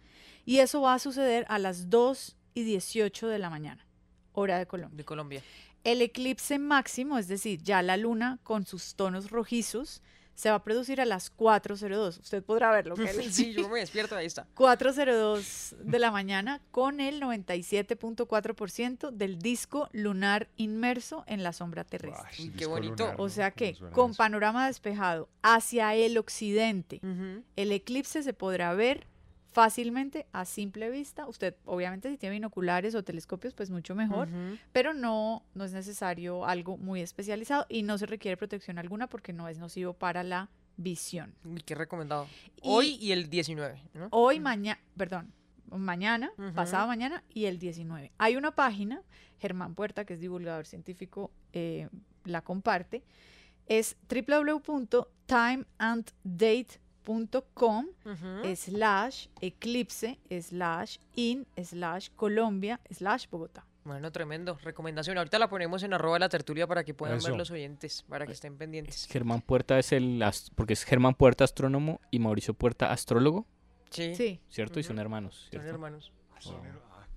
S4: Y eso va a suceder a las 2 y 18 de la mañana, hora de Colombia.
S3: De Colombia.
S4: El eclipse máximo, es decir, ya la luna con sus tonos rojizos, se va a producir a las 4.02. Usted podrá verlo. que
S3: sí, yo me despierto, ahí está.
S4: 4.02 de la mañana con el 97.4% del disco lunar inmerso en la sombra terrestre.
S3: Uy, qué bonito.
S4: O sea que con panorama despejado hacia el occidente, el eclipse se podrá ver fácilmente a simple vista. Usted, obviamente, si tiene binoculares o telescopios, pues mucho mejor, pero no, no es necesario algo muy especializado y no se requiere protección alguna porque no es nocivo para la visión.
S3: Qué recomendado.
S4: Y-
S3: Hoy y el 19, ¿no?
S4: Hoy, mañana, perdón, mañana, pasado mañana y el 19. Hay una página, Germán Puerta, que es divulgador científico, eh, la comparte, es www.timeanddate.com
S3: Ujú.
S4: slash eclipse slash in slash Colombia slash Bogotá.
S3: Bueno, tremendo. Recomendación. Ahorita la ponemos en arroba la tertulia para que puedan ver los oyentes, para que estén pendientes.
S6: Germán Puerta es el, ast- porque es Germán Puerta astrónomo y Mauricio Puerta astrólogo,
S3: Sí.
S4: Sí.
S6: ¿cierto? Y son hermanos,
S3: Son hermanos.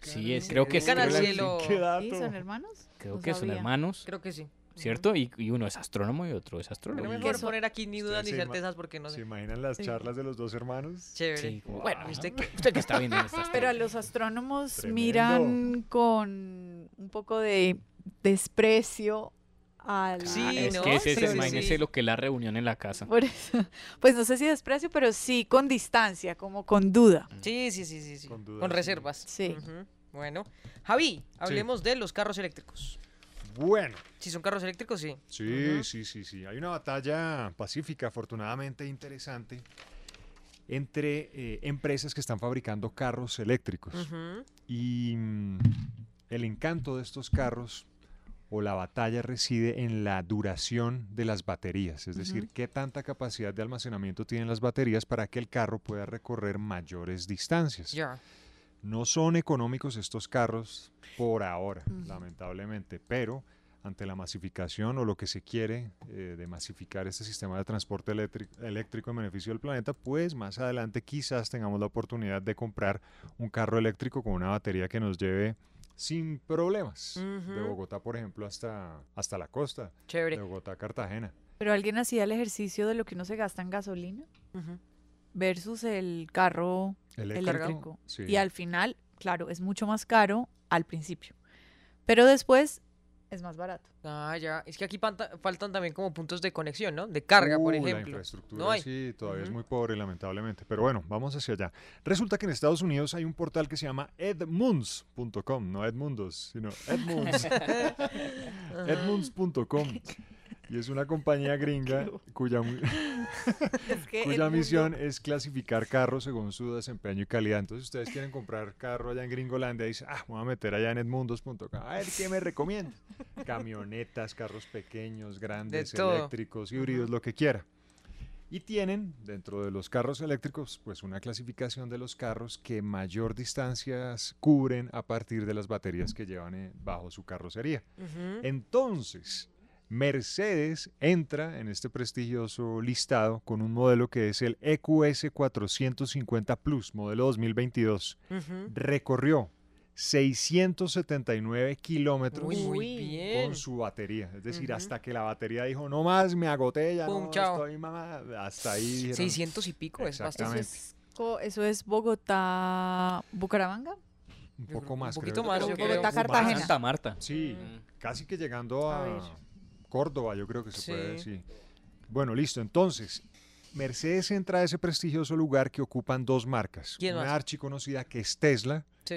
S6: Sí, es, creo que
S3: al
S6: creo-
S3: cielo.
S4: ¿Sí? ¿Son hermanos?
S6: Creo
S4: No
S6: que son hermanos,
S3: Creo que sí.
S6: ¿Cierto? Y, y uno es astrónomo y otro es astrólogo.
S3: Pero
S6: Y-
S3: mejor poner aquí ni dudas ni
S5: ¿Ustedes se
S3: certezas porque no
S5: ¿Se
S3: sé.
S5: imaginan las charlas de los dos hermanos?
S3: Chévere.
S6: Sí,
S3: bueno,
S6: ah,
S3: ¿usted qué?
S6: usted que está viendo en estas
S4: Pero a los astrónomos
S5: Tremendo.
S4: miran con un poco de desprecio al...
S3: Sí,
S6: Ah, es
S3: ¿no?
S6: que ese,
S3: Sí, sí,
S6: imagínese
S3: sí.
S6: lo que es la reunión en la casa.
S4: Por eso, pues no sé si desprecio, pero sí con distancia, como con duda.
S3: Sí, sí, sí, sí. sí.
S5: Con
S3: Con,
S5: dudas, sí.
S3: reservas.
S4: Sí.
S3: Ujú. Bueno. Javi, hablemos de los carros eléctricos.
S5: Bueno.
S3: Si son carros eléctricos, sí.
S5: Sí, sí, sí, sí. Hay una batalla pacífica, afortunadamente interesante, entre eh, empresas que están fabricando carros eléctricos. Y mm, el encanto de estos carros o la batalla reside en la duración de las baterías, es decir, qué tanta capacidad de almacenamiento tienen las baterías para que el carro pueda recorrer mayores distancias.
S3: Ya.
S5: No son económicos estos carros por ahora, lamentablemente, pero ante la masificación o lo que se quiere eh, de masificar este sistema de transporte eléctric- eléctrico en beneficio del planeta, pues más adelante quizás tengamos la oportunidad de comprar un carro eléctrico con una batería que nos lleve sin problemas de. Bogotá, por ejemplo, hasta, hasta la costa,
S3: Chévere.
S5: de Bogotá a Cartagena.
S4: Pero alguien hacía el ejercicio de lo que uno se gasta en gasolina. Versus el carro
S5: Eléctrico,
S4: eléctrico.
S5: sí.
S4: Y al final, claro, es mucho más caro al principio. Pero después es más barato.
S3: Ah, ya. Es que aquí faltan también como puntos de conexión, ¿no? De carga, por ejemplo.
S5: La infraestructura
S3: no hay.
S5: sí, todavía es muy pobre, lamentablemente. Pero bueno, vamos hacia allá. Resulta que en Estados Unidos hay un portal que se llama edmunds.com, no Edmundos, sino Edmunds. Edmunds.com. Y es una compañía gringa cuya,
S4: que
S5: cuya misión es clasificar carros según su desempeño y calidad. Entonces, ustedes quieren comprar carro allá en Gringolandia y dicen, ah, me voy a meter allá en edmundos.com. A ver, ¿qué me recomienda? Camionetas, carros pequeños, grandes, eléctricos, híbridos, lo que quiera. Y tienen dentro de los carros eléctricos, pues una clasificación de los carros que mayor distancias cubren a partir de las baterías que llevan eh, bajo su carrocería. Entonces, Mercedes entra en este prestigioso listado con un modelo que es el EQS 450 Plus, modelo 2022.
S3: Ujú.
S5: Recorrió 679 kilómetros con su batería. Es decir, hasta que la batería dijo, no más, me agoté, ya
S3: Pum,
S5: no
S3: chao.
S5: estoy mamá. Hasta ahí dijeron,
S3: 600 y pico es bastante.
S4: Eso es Bogotá, Bucaramanga.
S5: Un poco más,
S3: un poquito
S5: creo.
S3: más,
S5: Creo.
S4: Bogotá, Cartagena.
S6: Santa Marta.
S5: Sí, casi que llegando
S4: A.
S5: Córdoba, yo creo que se
S3: Sí.
S5: puede decir. Bueno, listo. Entonces, Mercedes entra a ese prestigioso lugar que ocupan dos marcas.
S3: ¿Quién
S5: Una
S3: más?
S5: archiconocida que es Tesla,
S3: Sí,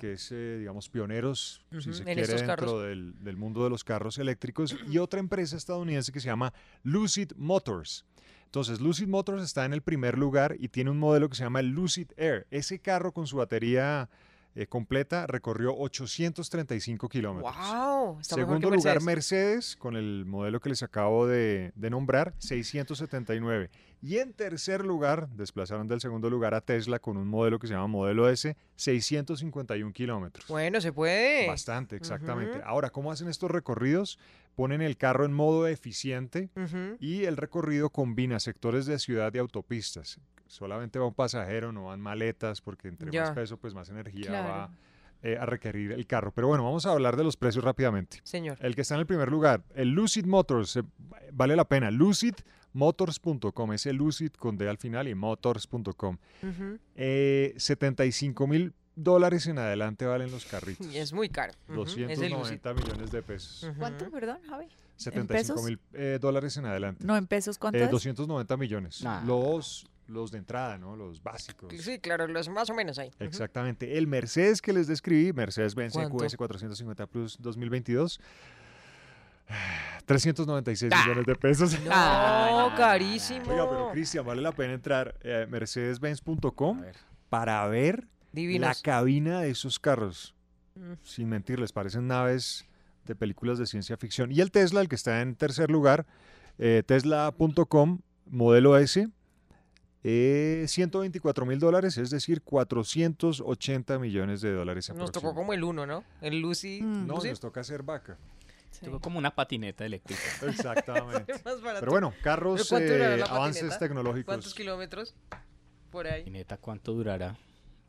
S5: que es, eh, digamos, pioneros, si
S3: Ujú,
S5: se
S3: en
S5: quiere, dentro del, del mundo de los carros eléctricos, y otra empresa estadounidense que se llama Lucid Motors. Entonces, Lucid Motors está en el primer lugar y tiene un modelo que se llama el Lucid Air. Ese carro con su batería eh, completa recorrió 835 kilómetros.
S3: ¡Wow! Está
S5: Segundo lugar,
S3: Mercedes.
S5: Con el modelo que les acabo de, de nombrar, 679. Y en tercer lugar, desplazaron del segundo lugar a Tesla con un modelo que se llama modelo S, 651 kilómetros.
S3: Bueno, se puede.
S5: Bastante, exactamente. Ahora, ¿cómo hacen estos recorridos? Ponen el carro en modo eficiente y el recorrido combina sectores de ciudad y autopistas. Solamente va un pasajero, no van maletas, porque entre
S3: Ya.
S5: más peso, pues más energía
S3: Claro.
S5: va eh, a requerir el carro. Pero bueno, vamos a hablar de los precios rápidamente.
S3: Señor.
S5: El que está en el primer lugar, el Lucid Motors, eh, vale la pena. LucidMotors.com, ese Lucid con D al final y Motors.com.
S3: Ujú.
S5: Eh, 75 mil dólares en adelante valen los carritos.
S3: Y es muy caro. Ujú, es el Lucid.
S5: 290 millones de pesos.
S3: Ujú.
S4: ¿Cuánto, perdón, Javi? ¿En
S5: 75
S4: pesos?
S5: mil eh, dólares en adelante.
S4: No, en pesos, ¿cuánto
S5: Eh,
S4: es?
S5: 290 millones.
S3: Nah.
S5: Los, los de entrada, ¿no? Los básicos.
S3: Sí, claro, los más o menos ahí.
S5: Exactamente. El Mercedes que les describí, Mercedes-Benz. EQS 450 Plus 2022, 396 millones de pesos.
S3: No, carísimo.
S5: Oiga, pero Cristian, vale la pena entrar a mercedesbenz.com para ver
S3: Divinos.
S5: la cabina de esos carros.
S3: Mm.
S5: Sin mentirles, parecen naves de películas de ciencia ficción. Y el Tesla, el que está en tercer lugar, eh, tesla.com, modelo S, eh, 124 mil dólares, es decir, 480 millones de dólares
S3: Nos tocó como el uno, ¿no? El Lucy.
S5: No,
S3: Lucy.
S5: nos toca hacer vaca.
S6: Tengo como una patineta eléctrica.
S5: Exactamente. Pero bueno, carros,
S3: ¿Pero cuánto durará
S5: eh, avances
S3: patineta?
S5: tecnológicos.
S3: ¿Cuántos kilómetros? Por ahí.
S6: Patineta, ¿cuánto durará?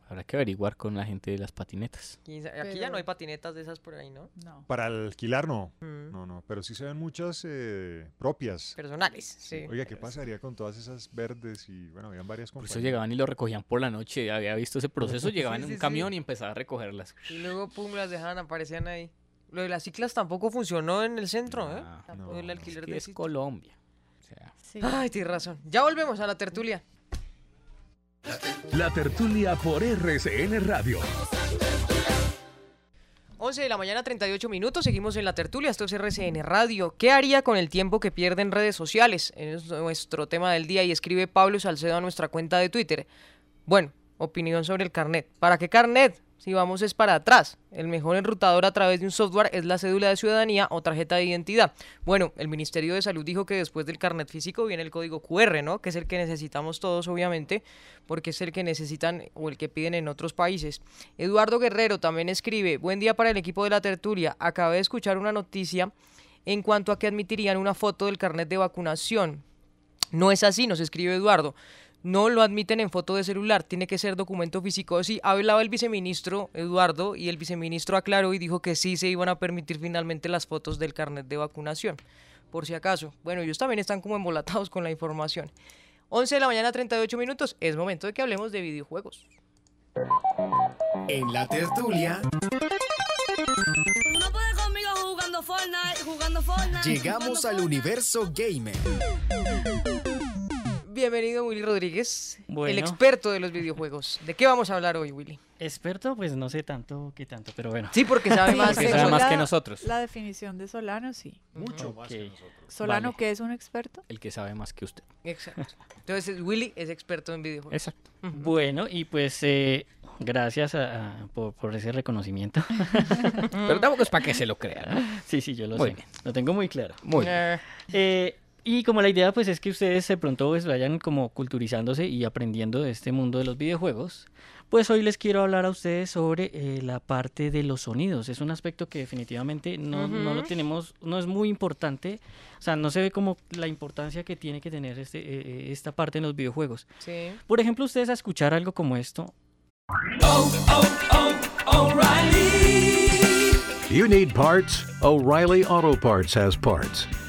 S6: Habrá que averiguar con la gente de las patinetas.
S3: Aquí ya no hay patinetas de esas por ahí, ¿no?
S4: No.
S5: Para alquilar no.
S3: Mm.
S5: No, no, pero sí se ven muchas eh, propias.
S3: Personales, sí.
S5: Oiga, ¿qué pasaría con todas esas verdes? Y bueno, habían varias
S6: Por
S5: compañías.
S6: eso llegaban y lo recogían por la noche. Había visto ese proceso. Llegaban
S3: Sí,
S6: en
S3: sí,
S6: un
S3: sí.
S6: camión y empezaba a recogerlas.
S3: Y luego, pum, las dejaban, aparecían ahí. Lo de las ciclas tampoco funcionó en el centro, ¿eh? Lo del alquiler
S6: que
S3: de
S6: es. Colombia.
S3: Ay, tienes razón. Ya volvemos a la tertulia.
S1: La tertulia por RCN Radio.
S3: 11 de la mañana, 38 minutos. Seguimos en la tertulia. Esto es RCN Radio. ¿Qué haría con el tiempo que pierde en redes sociales? Es nuestro tema del día y escribe Pablo Salcedo a nuestra cuenta de Twitter. Bueno, opinión sobre el carnet. ¿Para qué carnet? Si vamos es para atrás. El mejor enrutador a través de un software es la cédula de ciudadanía o tarjeta de identidad. Bueno, el Ministerio de Salud dijo que después del carnet físico viene el código QR, ¿no? Que es el que necesitamos todos, obviamente, porque es el que necesitan o el que piden en otros países. Eduardo Guerrero también escribe, buen día para el equipo de la tertulia. Acabé de escuchar una noticia en cuanto a que admitirían una foto del carnet de vacunación. No es así, nos escribe Eduardo. No lo admiten en foto de celular, tiene que ser documento físico. Sí, hablaba el viceministro Eduardo y el viceministro aclaró y dijo que sí se iban a permitir finalmente las fotos del carnet de vacunación. Por si acaso. Bueno, ellos también están como embolatados con la información. 11 de la mañana, 38 minutos. Es momento de que hablemos de videojuegos.
S22: En la tertulia
S23: No puede conmigo jugando Fortnite, jugando Fortnite.
S22: llegamos al universo gamer.
S3: Bienvenido Willy Rodríguez, el experto de los videojuegos. ¿De qué vamos a hablar hoy, Willy?
S24: Experto, pues no sé tanto que tanto, pero bueno.
S3: Sí, porque sabe más
S24: Porque sabe
S3: nosotros.
S24: más que
S4: La-
S24: nosotros.
S4: La definición de Solano, sí.
S5: Mucho más que nosotros.
S4: Solano,
S6: Vale.
S4: que es un experto.
S6: El que sabe más que usted.
S3: Exacto. Entonces, Willy es experto en videojuegos.
S6: Exacto.
S24: Bueno, y pues eh, gracias a- a- por, por ese reconocimiento.
S6: Pero tampoco es para que se lo crean. ¿no?
S24: Sí, sí, yo lo
S6: Muy
S24: sé.
S6: bien.
S24: Lo tengo muy claro.
S6: Muy bien.
S3: Eh,
S24: y como la idea pues es que ustedes de pronto pues, vayan como culturizándose y aprendiendo de este mundo de los videojuegos, pues hoy les quiero hablar a ustedes sobre eh, la parte de los sonidos. Es un aspecto que definitivamente no, no lo tenemos, no es muy importante, o sea, no se ve como la importancia que tiene que tener este, eh, eh, esta parte en los videojuegos.
S3: sí.
S24: Por ejemplo, ustedes a escuchar algo como esto,
S25: You need parts? O'Reilly Auto Parts has parts.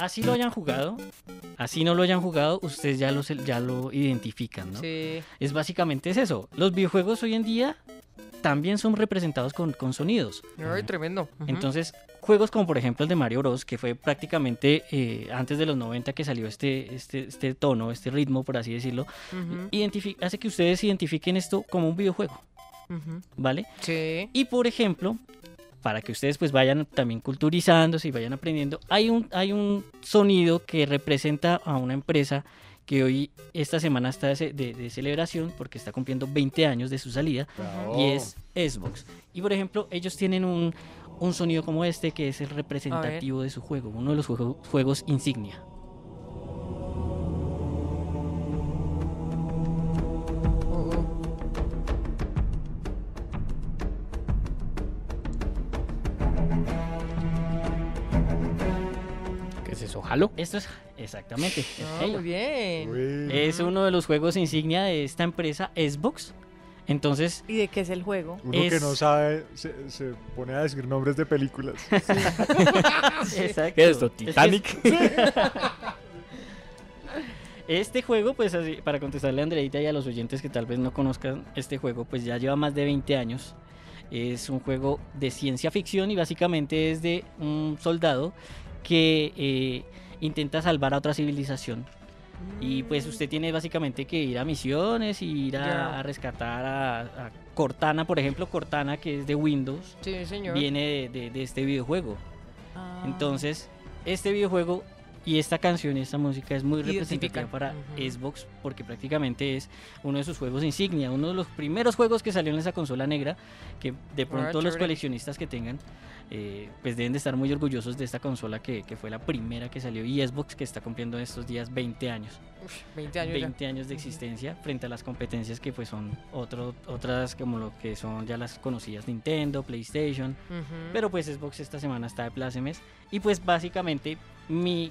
S24: Así lo hayan jugado, así no lo hayan jugado, ustedes ya lo, se- ya lo identifican, ¿no?
S3: Sí.
S24: Es básicamente es eso. Los videojuegos hoy en día también son representados con, con sonidos.
S3: Ay, tremendo.
S24: Entonces, juegos como por ejemplo el de Mario Bros, que fue prácticamente eh, antes de los 90 que salió este, este, este tono, este ritmo, por así decirlo, hace que ustedes identifiquen esto como un videojuego. ¿vale?
S3: Sí.
S24: Y por ejemplo, para que ustedes pues vayan también culturizándose y vayan aprendiendo, hay un, hay un sonido que representa a una empresa que hoy, esta semana está de, ce- de- de celebración porque está cumpliendo 20 años de su salida
S5: Bravo.
S24: y es Xbox. Y por ejemplo, ellos tienen un, un sonido como este que es el representativo de su juego, uno de los juego- juegos insignia.
S6: Es eso? ¿Halo?
S24: Esto es exactamente. es
S3: Ah,
S24: Halo.
S3: muy bien.
S24: Es uno de los juegos insignia de esta empresa Xbox. Entonces,
S4: ¿Y de qué es el juego?
S5: Uno que
S24: Es-
S5: no sabe se, se pone a decir nombres de películas.
S24: Exacto.
S6: ¿Qué es esto?
S24: Es que es-
S6: ¿Titanic?
S24: Este juego, pues así, para contestarle a Andreita y a los oyentes que tal vez no conozcan este juego, pues ya lleva más de 20 años. Es un juego de ciencia ficción y básicamente es de un soldado que eh, intenta salvar a otra civilización. Y pues usted tiene básicamente que ir a misiones y ir a,
S3: Ya.
S24: a rescatar a, a Cortana, por ejemplo, Cortana, que es de Windows,
S3: Sí, señor.
S24: viene de, de- de este videojuego.
S4: Ah.
S24: Entonces, este videojuego y esta canción y esta música es muy representativa para. Xbox porque prácticamente es uno de sus juegos insignia, uno de los primeros juegos que salió en esa consola negra que de pronto los coleccionistas que tengan eh, pues deben de estar muy orgullosos de esta consola que, que fue la primera que salió y Xbox que está cumpliendo en estos días 20 años.
S3: Uf, 20 años ya.
S24: 20 años de existencia frente a las competencias que pues son otro, otras como lo que son ya las conocidas Nintendo, PlayStation, pero pues Xbox esta semana está de plácemes. Y pues básicamente mi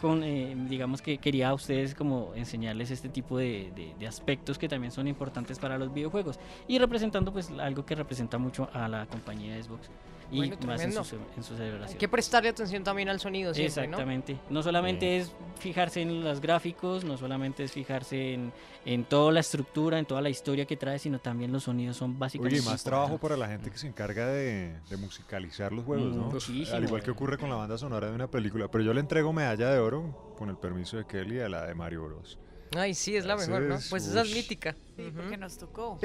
S24: con eh, digamos que quería a ustedes como enseñarles este tipo de, de- de aspectos que también son importantes para los videojuegos y representando pues algo que representa mucho a la compañía de Xbox y
S3: Bueno,
S24: más en su, en su celebración.
S3: Hay que prestarle atención también al sonido siempre.
S24: Exactamente. ¿no? solamente es fijarse en los gráficos, no solamente es fijarse en, en toda la estructura, en toda la historia que trae, sino también los sonidos son básicamente.
S5: Oye, y más trabajo para la gente que se encarga de, de musicalizar los juegos, ¿no?
S24: Muchísimo.
S5: Al igual que ocurre con la banda sonora de una película. Pero yo le entrego medalla de oro, con el permiso de Kelly, a la de Mario Bros.
S3: Ay, sí, es la mejor, ¿no? Pues esa es mítica.
S4: Sí, porque nos tocó.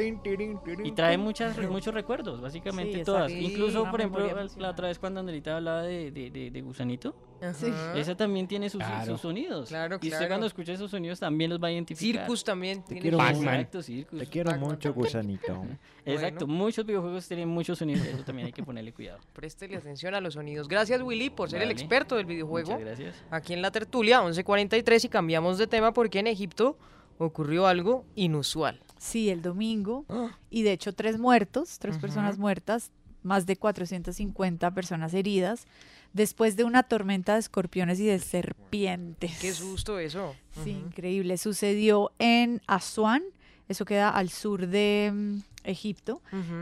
S24: Y trae muchas, muchos recuerdos, básicamente
S4: Sí,
S24: todas. Incluso, por ejemplo, la otra vez cuando Andrita hablaba de, de, de- de Gusanito,
S3: Sí.
S24: esa también tiene sus,
S6: Claro.
S24: sus sonidos.
S3: Claro,
S24: Y usted
S3: claro.
S24: cuando escucha esos sonidos también los va a identificar.
S3: Circus también.
S26: Te
S3: tiene
S26: quiero.
S24: Exacto, Circus.
S26: Te quiero mucho, gusanito.
S24: Exacto, muchos videojuegos tienen muchos sonidos, eso también hay que ponerle cuidado.
S3: Préstele atención a los sonidos. Gracias, Willy, por ser el experto del videojuego.
S24: Muchas gracias.
S3: Aquí en la tertulia, 11.43, y cambiamos de tema porque en Egipto ocurrió algo inusual.
S4: Sí, el domingo. Y de hecho, tres muertos, tres personas muertas, más de 450 personas heridas, después de una tormenta de escorpiones y de serpientes.
S3: Qué susto eso.
S4: Sí, increíble. Sucedió en Asuán, eso queda al sur de mm, Egipto.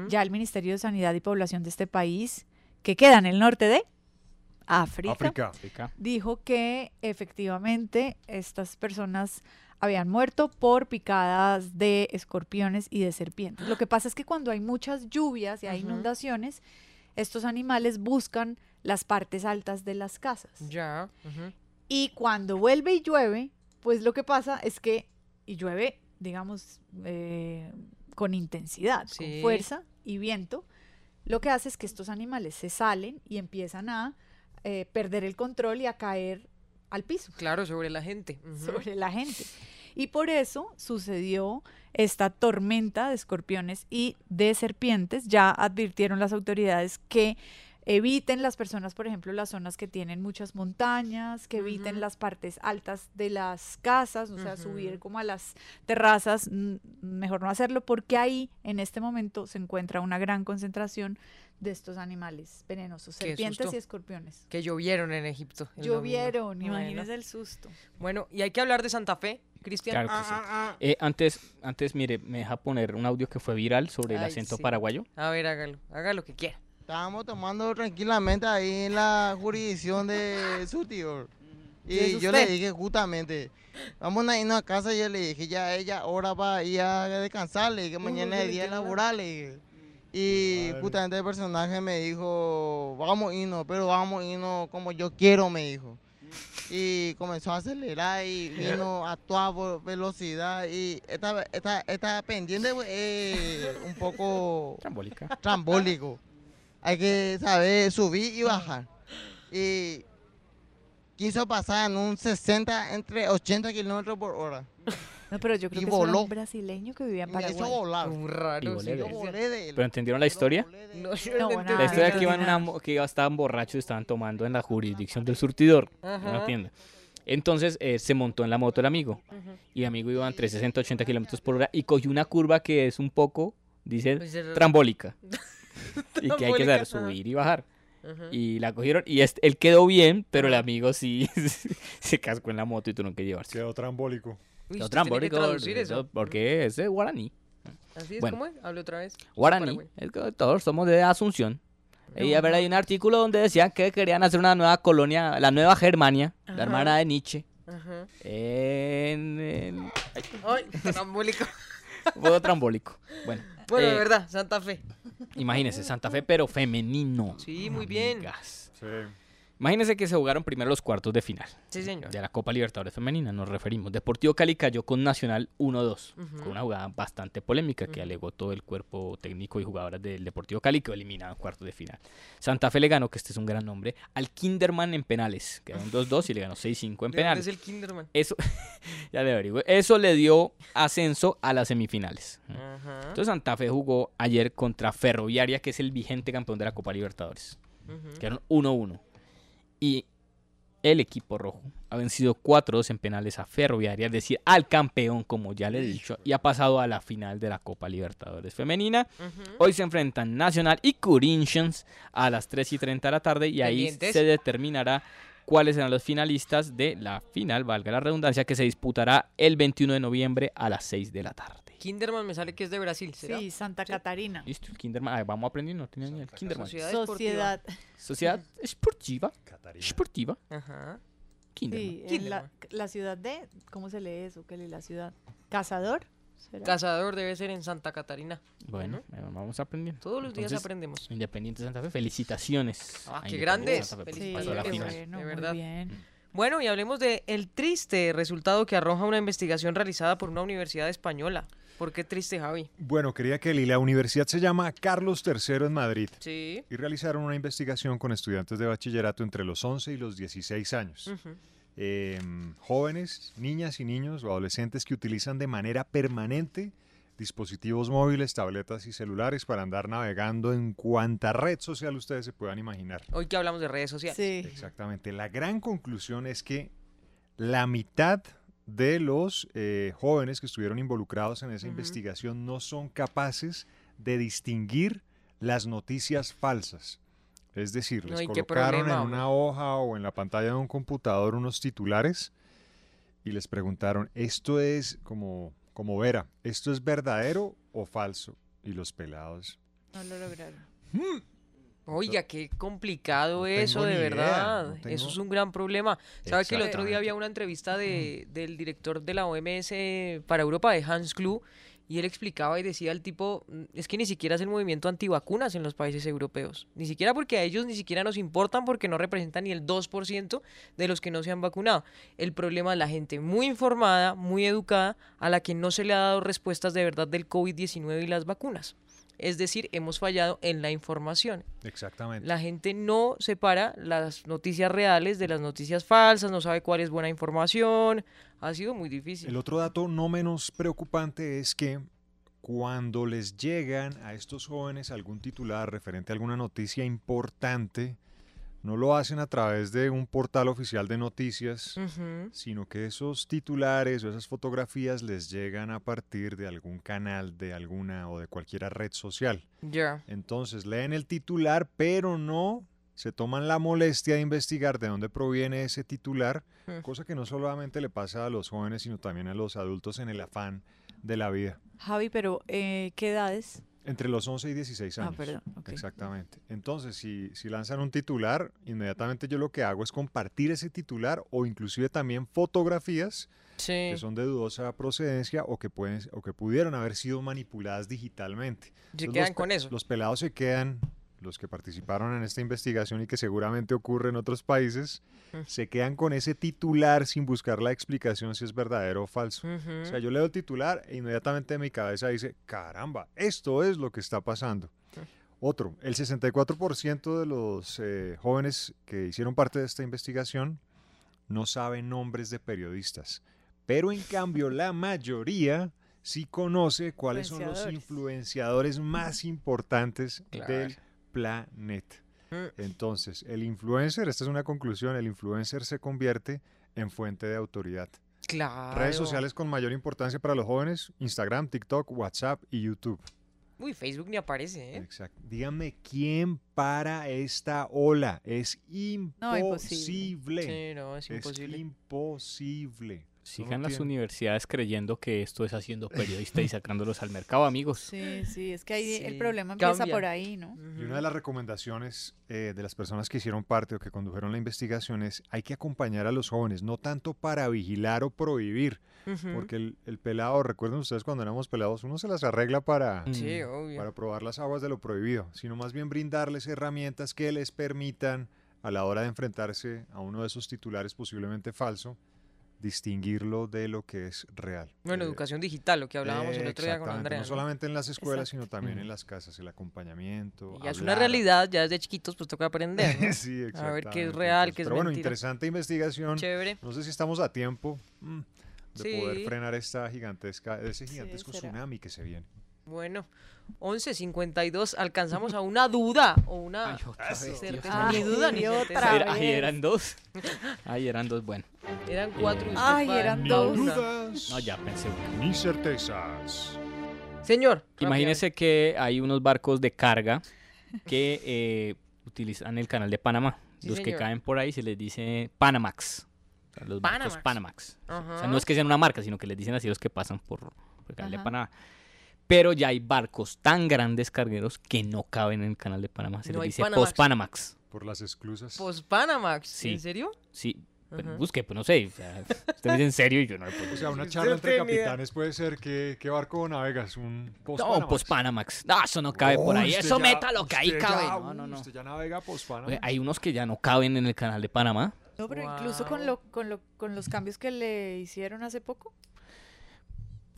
S4: Ya el Ministerio de Sanidad y Población de este país, que queda en el norte de África,
S5: África.
S4: dijo que efectivamente estas personas habían muerto por picadas de escorpiones y de serpientes. Lo que pasa es que cuando hay muchas lluvias y hay inundaciones, estos animales buscan las partes altas de las casas.
S3: Ya.
S4: Y cuando vuelve y llueve, pues lo que pasa es que, y llueve, digamos, eh, con intensidad,
S3: Sí.
S4: con fuerza y viento, lo que hace es que estos animales se salen y empiezan a eh, perder el control y a caer al piso,
S3: Claro, sobre la gente.
S4: Sobre la gente. Y por eso sucedió esta tormenta de escorpiones y de serpientes. Ya advirtieron las autoridades que eviten las personas, por ejemplo, las zonas que tienen muchas montañas, que eviten las partes altas de las casas, o sea, subir como a las terrazas, mejor no hacerlo porque ahí en este momento se encuentra una gran concentración de estos animales venenosos,
S3: Qué
S4: serpientes
S3: susto.
S4: y escorpiones.
S3: Que llovieron en Egipto. el domingo.
S4: Llovieron,
S3: Bueno.
S4: imagínese el susto.
S3: Bueno, y hay que hablar de Santa Fe, Cristian.
S6: Claro que
S3: Ah,
S6: sí.
S3: ah, ah.
S6: Eh, antes, antes, mire, me deja poner un audio que fue viral sobre el
S3: Ay,
S6: acento
S3: sí.
S6: paraguayo.
S3: A ver, hágalo. Haga lo que quiera.
S27: Estábamos tomando tranquilamente ahí en la jurisdicción de su tío.
S3: ¿Qué
S27: Y yo le dije justamente, vamos a irnos a casa y yo le dije, ya ella ahora va a ir a descansar, le dije, mañana es día laboral. le dije. Y justamente el personaje me dijo, vamos a irnos, pero vamos a irnos como yo quiero, me dijo. Y comenzó a acelerar y vino a toda velocidad y esta, esta, esta pendiente es un poco
S6: Trambólica.
S27: trambólico. Hay que saber subir y bajar. Y quiso pasar en un 60, entre 80 kilómetros por hora.
S4: No, pero yo creo
S27: Y
S4: que era
S27: voló.
S4: un brasileño que vivía en
S27: Me
S4: Paraguay.
S27: hizo volar.
S3: Un
S6: Y
S3: raro,
S6: volé
S3: sí.
S27: volé de él.
S6: ¿Pero entendieron la historia?
S3: No, yo
S4: No,
S3: no
S4: nada.
S3: entendí.
S6: La historia
S4: no
S6: que iban, una mo- que iba- estaban borrachos y estaban tomando en la jurisdicción del surtidor, en
S3: Ajá.
S6: una tienda. Entonces eh, se montó en la moto el amigo. Y el amigo iba entre 60 y 80 kilómetros por hora y cogió una curva que es un poco, dice,
S3: Pues
S6: trambólica. y que hay que saber subir y bajar.
S3: Ajá.
S6: Y la cogieron y este- él quedó bien, pero el amigo sí se cascó en la moto y tuvieron que llevarse.
S5: Quedó trambólico.
S3: Uy,
S6: Quedó
S3: tiene que
S6: trambólico,
S3: traducir
S6: eso. Porque es de guaraní.
S3: Así es
S6: Bueno.
S3: como es. Hable otra vez.
S6: Guaraní, es que todos somos de Asunción. Y a ver, hay un artículo donde decían que querían hacer una nueva colonia, la nueva Germania,
S3: Ajá.
S6: la hermana de Nietzsche.
S3: Ajá.
S6: En, en-
S3: Ay, trambólico.
S6: Poco trambólico. Bueno,
S3: Bueno,
S6: eh,
S3: de verdad, Santa Fe.
S6: imagínense, Santa Fe, pero femenino.
S3: Sí, muy bien.
S6: Gas.
S5: Sí.
S6: Imagínense que se jugaron primero los cuartos de final.
S3: Sí, señor.
S6: De la Copa Libertadores Femenina, nos referimos. Deportivo Cali cayó con Nacional 1-2,
S3: Ujú.
S6: con una jugada bastante polémica que alegó todo el cuerpo técnico y jugadoras del Deportivo Cali que eliminaron cuartos de final. Santa Fe le ganó, que este es un gran nombre, al Kinderman en penales. Quedaron 2-2 y le ganó 6-5 en
S3: ¿De dónde
S6: penales.
S3: es el Kinderman?
S6: Eso, ya le. Eso le dio ascenso a las semifinales. Entonces Santa Fe jugó ayer contra Ferroviaria, que es el vigente campeón de la Copa Libertadores. Quedaron 1-1. Y el equipo rojo. Ha vencido 4-2 en penales a Ferroviaria, es decir, al campeón, como ya le he dicho, y ha pasado a la final de la Copa Libertadores Femenina. Hoy se enfrentan Nacional y Corinthians a las 3 y 30 de la tarde y ahí se determinará cuáles serán los finalistas de la final, valga la redundancia, que se disputará el 21 de noviembre a las 6 de la tarde.
S3: Kinderman me sale que es de Brasil, ¿será?
S4: Sí, Santa Catarina.
S6: Listo, el Kinderman. Ay, vamos aprendiendo, no tenía ni el Kinderman.
S3: Sociedad
S4: Sociedad.
S6: Sociedad esportiva. Esportiva.
S3: Ajá.
S6: Kinderman.
S4: Sí, en la, la ciudad de, ¿cómo se lee eso? ¿Qué lee la ciudad? ¿Cazador? ¿Será?
S3: Cazador debe ser en Santa Catarina.
S6: Bueno, eh, vamos aprendiendo.
S3: Todos los días aprendemos.
S6: Independiente Santa Fe, felicitaciones.
S3: Ah, qué grandes.
S6: Pasar a la
S3: qué
S6: final.
S3: bueno,
S4: de
S3: de
S4: verdad.
S3: verdad. Bueno, y hablemos de el triste resultado que arroja una investigación realizada por una universidad española. ¿Por qué triste, Javi?
S5: Bueno, quería que la universidad se llama Carlos III en Madrid.
S3: Sí.
S5: Y realizaron una investigación con estudiantes de bachillerato entre los 11 y los 16 años.
S3: Ujú.
S5: Eh, jóvenes, niñas y niños o adolescentes que utilizan de manera permanente dispositivos móviles, tabletas y celulares para andar navegando en cuanta red social ustedes se puedan imaginar.
S3: Hoy que hablamos de redes sociales.
S5: Exactamente. La gran conclusión es que la mitad de los eh, jóvenes que estuvieron involucrados en esa investigación no son capaces de distinguir las noticias falsas. Es decir, les
S3: ¿y qué
S5: colocaron
S3: problema,
S5: en una hoja o en la pantalla de un computador unos titulares y les preguntaron, esto es como, como Vera, ¿esto es verdadero o falso? Y los pelados,
S4: No lo lograron.
S3: Oiga, qué complicado
S5: No
S3: eso, de
S5: idea,
S3: verdad.
S5: no
S3: Eso es un gran problema. ¿Sabe que el otro día había una entrevista de, del director de la OMS para Europa, de Hans Klug, y él explicaba y decía el tipo, "Mm, es que ni siquiera es el movimiento antivacunas en los países europeos. Ni siquiera porque a ellos ni siquiera nos importan porque no representan ni el 2% de los que no se han vacunado. El problema es la gente muy informada, muy educada, a la que no se le ha dado respuestas de verdad del COVID-19 y las vacunas. Es decir, hemos fallado en la información.
S5: exactamente.
S3: La gente no separa las noticias reales de las noticias falsas, no sabe cuál es buena información. Ha sido muy difícil.
S5: El otro dato no menos preocupante es que cuando les llegan a estos jóvenes algún titular referente a alguna noticia importante, no lo hacen a través de un portal oficial de noticias, sino que esos titulares o esas fotografías les llegan a partir de algún canal, de alguna o de cualquier red social.
S3: Ya.
S5: Entonces leen el titular, pero no se toman la molestia de investigar de dónde proviene ese titular,
S3: Mm.
S5: cosa que no solamente le pasa a los jóvenes, sino también a los adultos en el afán de la vida.
S4: Javi, pero eh, ¿qué edades?
S5: Entre los 11 y 16
S4: Ah,
S5: años.
S4: perdón, ok.
S5: Exactamente. Entonces, si, si lanzan un titular, inmediatamente yo lo que hago es compartir ese titular o inclusive también fotografías
S3: Sí.
S5: que son de dudosa procedencia o que pueden o que pudieron haber sido manipuladas digitalmente.
S3: Se
S5: Entonces,
S3: quedan
S5: los
S3: con eso.
S5: Los pelados se quedan, los que participaron en esta investigación y que seguramente ocurre en otros países, se quedan con ese titular sin buscar la explicación si es verdadero o falso. O sea, yo leo el titular e inmediatamente mi cabeza dice, caramba, esto es lo que está pasando. Otro, el 64% de los eh, jóvenes que hicieron parte de esta investigación no saben nombres de periodistas, pero en cambio la mayoría sí conoce cuáles son los
S4: Influenciadores.
S5: influenciadores más importantes
S3: Claro.
S5: del planeta.
S3: Mm.
S5: Entonces, el influencer, esta es una conclusión, el influencer se convierte en fuente de autoridad.
S3: Claro.
S5: Redes sociales con mayor importancia para los jóvenes, Instagram, TikTok, WhatsApp y YouTube.
S3: Uy, Facebook ni aparece, ¿eh?
S5: Exacto. Díganme quién para esta ola. Es
S4: No, imposible.
S3: Sí, no, es imposible.
S5: imposible.
S6: Sigan
S5: No
S6: las universidades creyendo que esto es haciendo periodistas y sacándolos al mercado, amigos.
S4: Sí, sí, es que ahí el problema empieza
S3: cambia.
S4: por ahí, ¿no?
S5: Y una de las recomendaciones eh, de las personas que hicieron parte o que condujeron la investigación es hay que acompañar a los jóvenes, no tanto para vigilar o prohibir, porque el, el pelado, recuerden ustedes cuando éramos pelados, uno se las arregla para,
S3: Sí,
S6: Mm.
S5: para probar las aguas de lo prohibido, sino más bien brindarles herramientas que les permitan a la hora de enfrentarse a uno de esos titulares posiblemente falso, distinguirlo de lo que es real.
S3: Bueno, educación digital, lo que hablábamos el otro día con Andrea.
S5: No
S3: ¿no?
S5: solamente en las escuelas,
S3: Exacto.
S5: sino también
S3: Mm.
S5: en las casas, el acompañamiento.
S3: Ya es una realidad, ya desde chiquitos pues toca aprender. ¿no?
S5: sí,
S3: A ver qué es real, qué es
S5: Pero bueno,
S3: mentira.
S5: interesante investigación.
S3: Chévere.
S5: No sé si estamos a tiempo mm, de
S3: Sí.
S5: poder frenar esta gigantesca, ese gigantesco
S3: será.
S5: tsunami que se viene.
S3: Bueno, 11.52, alcanzamos a una duda o una
S6: otra vez,
S3: certeza. Ni duda ni
S4: Ay, otra vez.
S6: eran dos. Ahí eran dos, bueno.
S3: Eran cuatro y usted
S4: Ay, eran dos.
S3: una.
S6: No, ya pensé.
S5: Ni certezas.
S3: Señor.
S6: Imagínese que hay unos barcos de carga que eh, utilizan el canal de Panamá.
S3: Sí,
S6: los que
S3: señor.
S6: caen por ahí se les dice Panamax. O sea, los barcos
S3: Panamax.
S6: Panamax. O sea, no es que sean una marca, sino que les dicen así los que pasan por, por el canal de. Panamá. Pero ya hay barcos tan grandes cargueros que no caben en el canal de Panamá. Se
S3: No hay
S6: les dice
S3: Panamax.
S6: Post-Panamax.
S5: Por las exclusas.
S3: Post-Panamax,
S6: Sí.
S3: ¿en serio?
S6: Sí. pero
S3: Ajá.
S6: busque, pues no sé. o sea, usted dice en serio y yo no le puedo
S5: O sea, una charla entre capitanes puede ser que qué barco navegas, un post
S6: No, Post-Panamax. No, eso no cabe por ahí. Eso meta lo que ahí cabe. No, no, no.
S5: Usted ya navega post
S6: Oye, hay unos que ya no caben en el canal de Panamá.
S4: No, pero incluso con, lo, con, lo, con los cambios que le hicieron hace poco.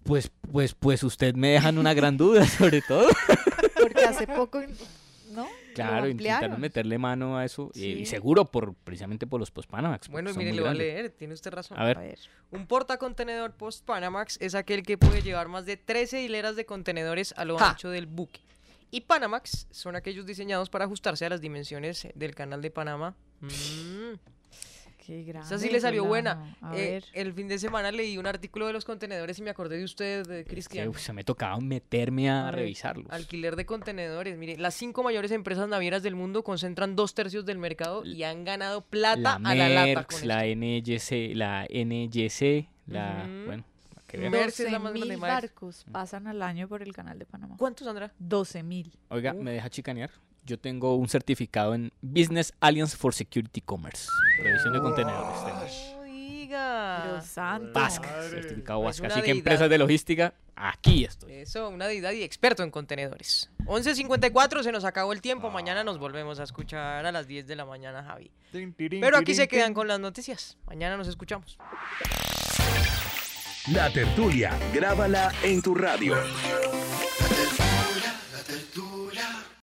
S6: Pues, pues, pues usted me deja en una gran duda, sobre todo.
S4: Porque hace poco, ¿no?
S6: Claro,
S4: Lo
S6: intentaron meterle mano a eso. y- Y, seguro por precisamente por los post-Panamax.
S3: Bueno, mire, le voy a leer, tiene usted razón.
S6: A ver.
S3: Un portacontenedor post-Panamax es aquel que puede llevar más de 13 hileras de contenedores a lo ancho del buque. Y Panamax son aquellos diseñados para ajustarse a las dimensiones del canal de Panamá. Mm.
S4: Qué grande.
S3: Esa sí le salió buena. Eh,
S4: ver.
S3: el fin de semana leí un artículo de los contenedores y me acordé de usted, de
S6: Es que,
S3: Cristian.
S6: se me tocaba meterme a,
S3: A
S6: revisarlos.
S3: Alquiler de contenedores. Mire, las cinco mayores empresas navieras del mundo concentran dos tercios del mercado y han ganado plata
S6: La
S3: a la lata con
S6: la. NYC, la NYC, la...
S3: Ujú.
S6: Bueno, para que
S3: la más
S4: 12.000
S3: grande, maestro.
S4: barcos pasan al año por el canal de Panamá.
S3: ¿Cuántos, Sandra?
S4: 12 mil.
S6: Oiga, ¿me deja chicanear? Yo tengo un certificado en Business Alliance for Security Commerce. Revisión de contenedores. tengo.
S3: Oiga.
S4: Dios santo.
S6: BASC, certificado BASC.
S3: una
S6: Así que
S3: deidad.
S6: empresas de logística, aquí estoy.
S3: Eso, una deidad y experto en contenedores. 11.54, se nos acabó el tiempo. Mañana nos volvemos a escuchar a las 10 de la mañana, Javi. Pero aquí se quedan con las noticias. Mañana nos escuchamos.
S1: La tertulia, grábala en tu radio.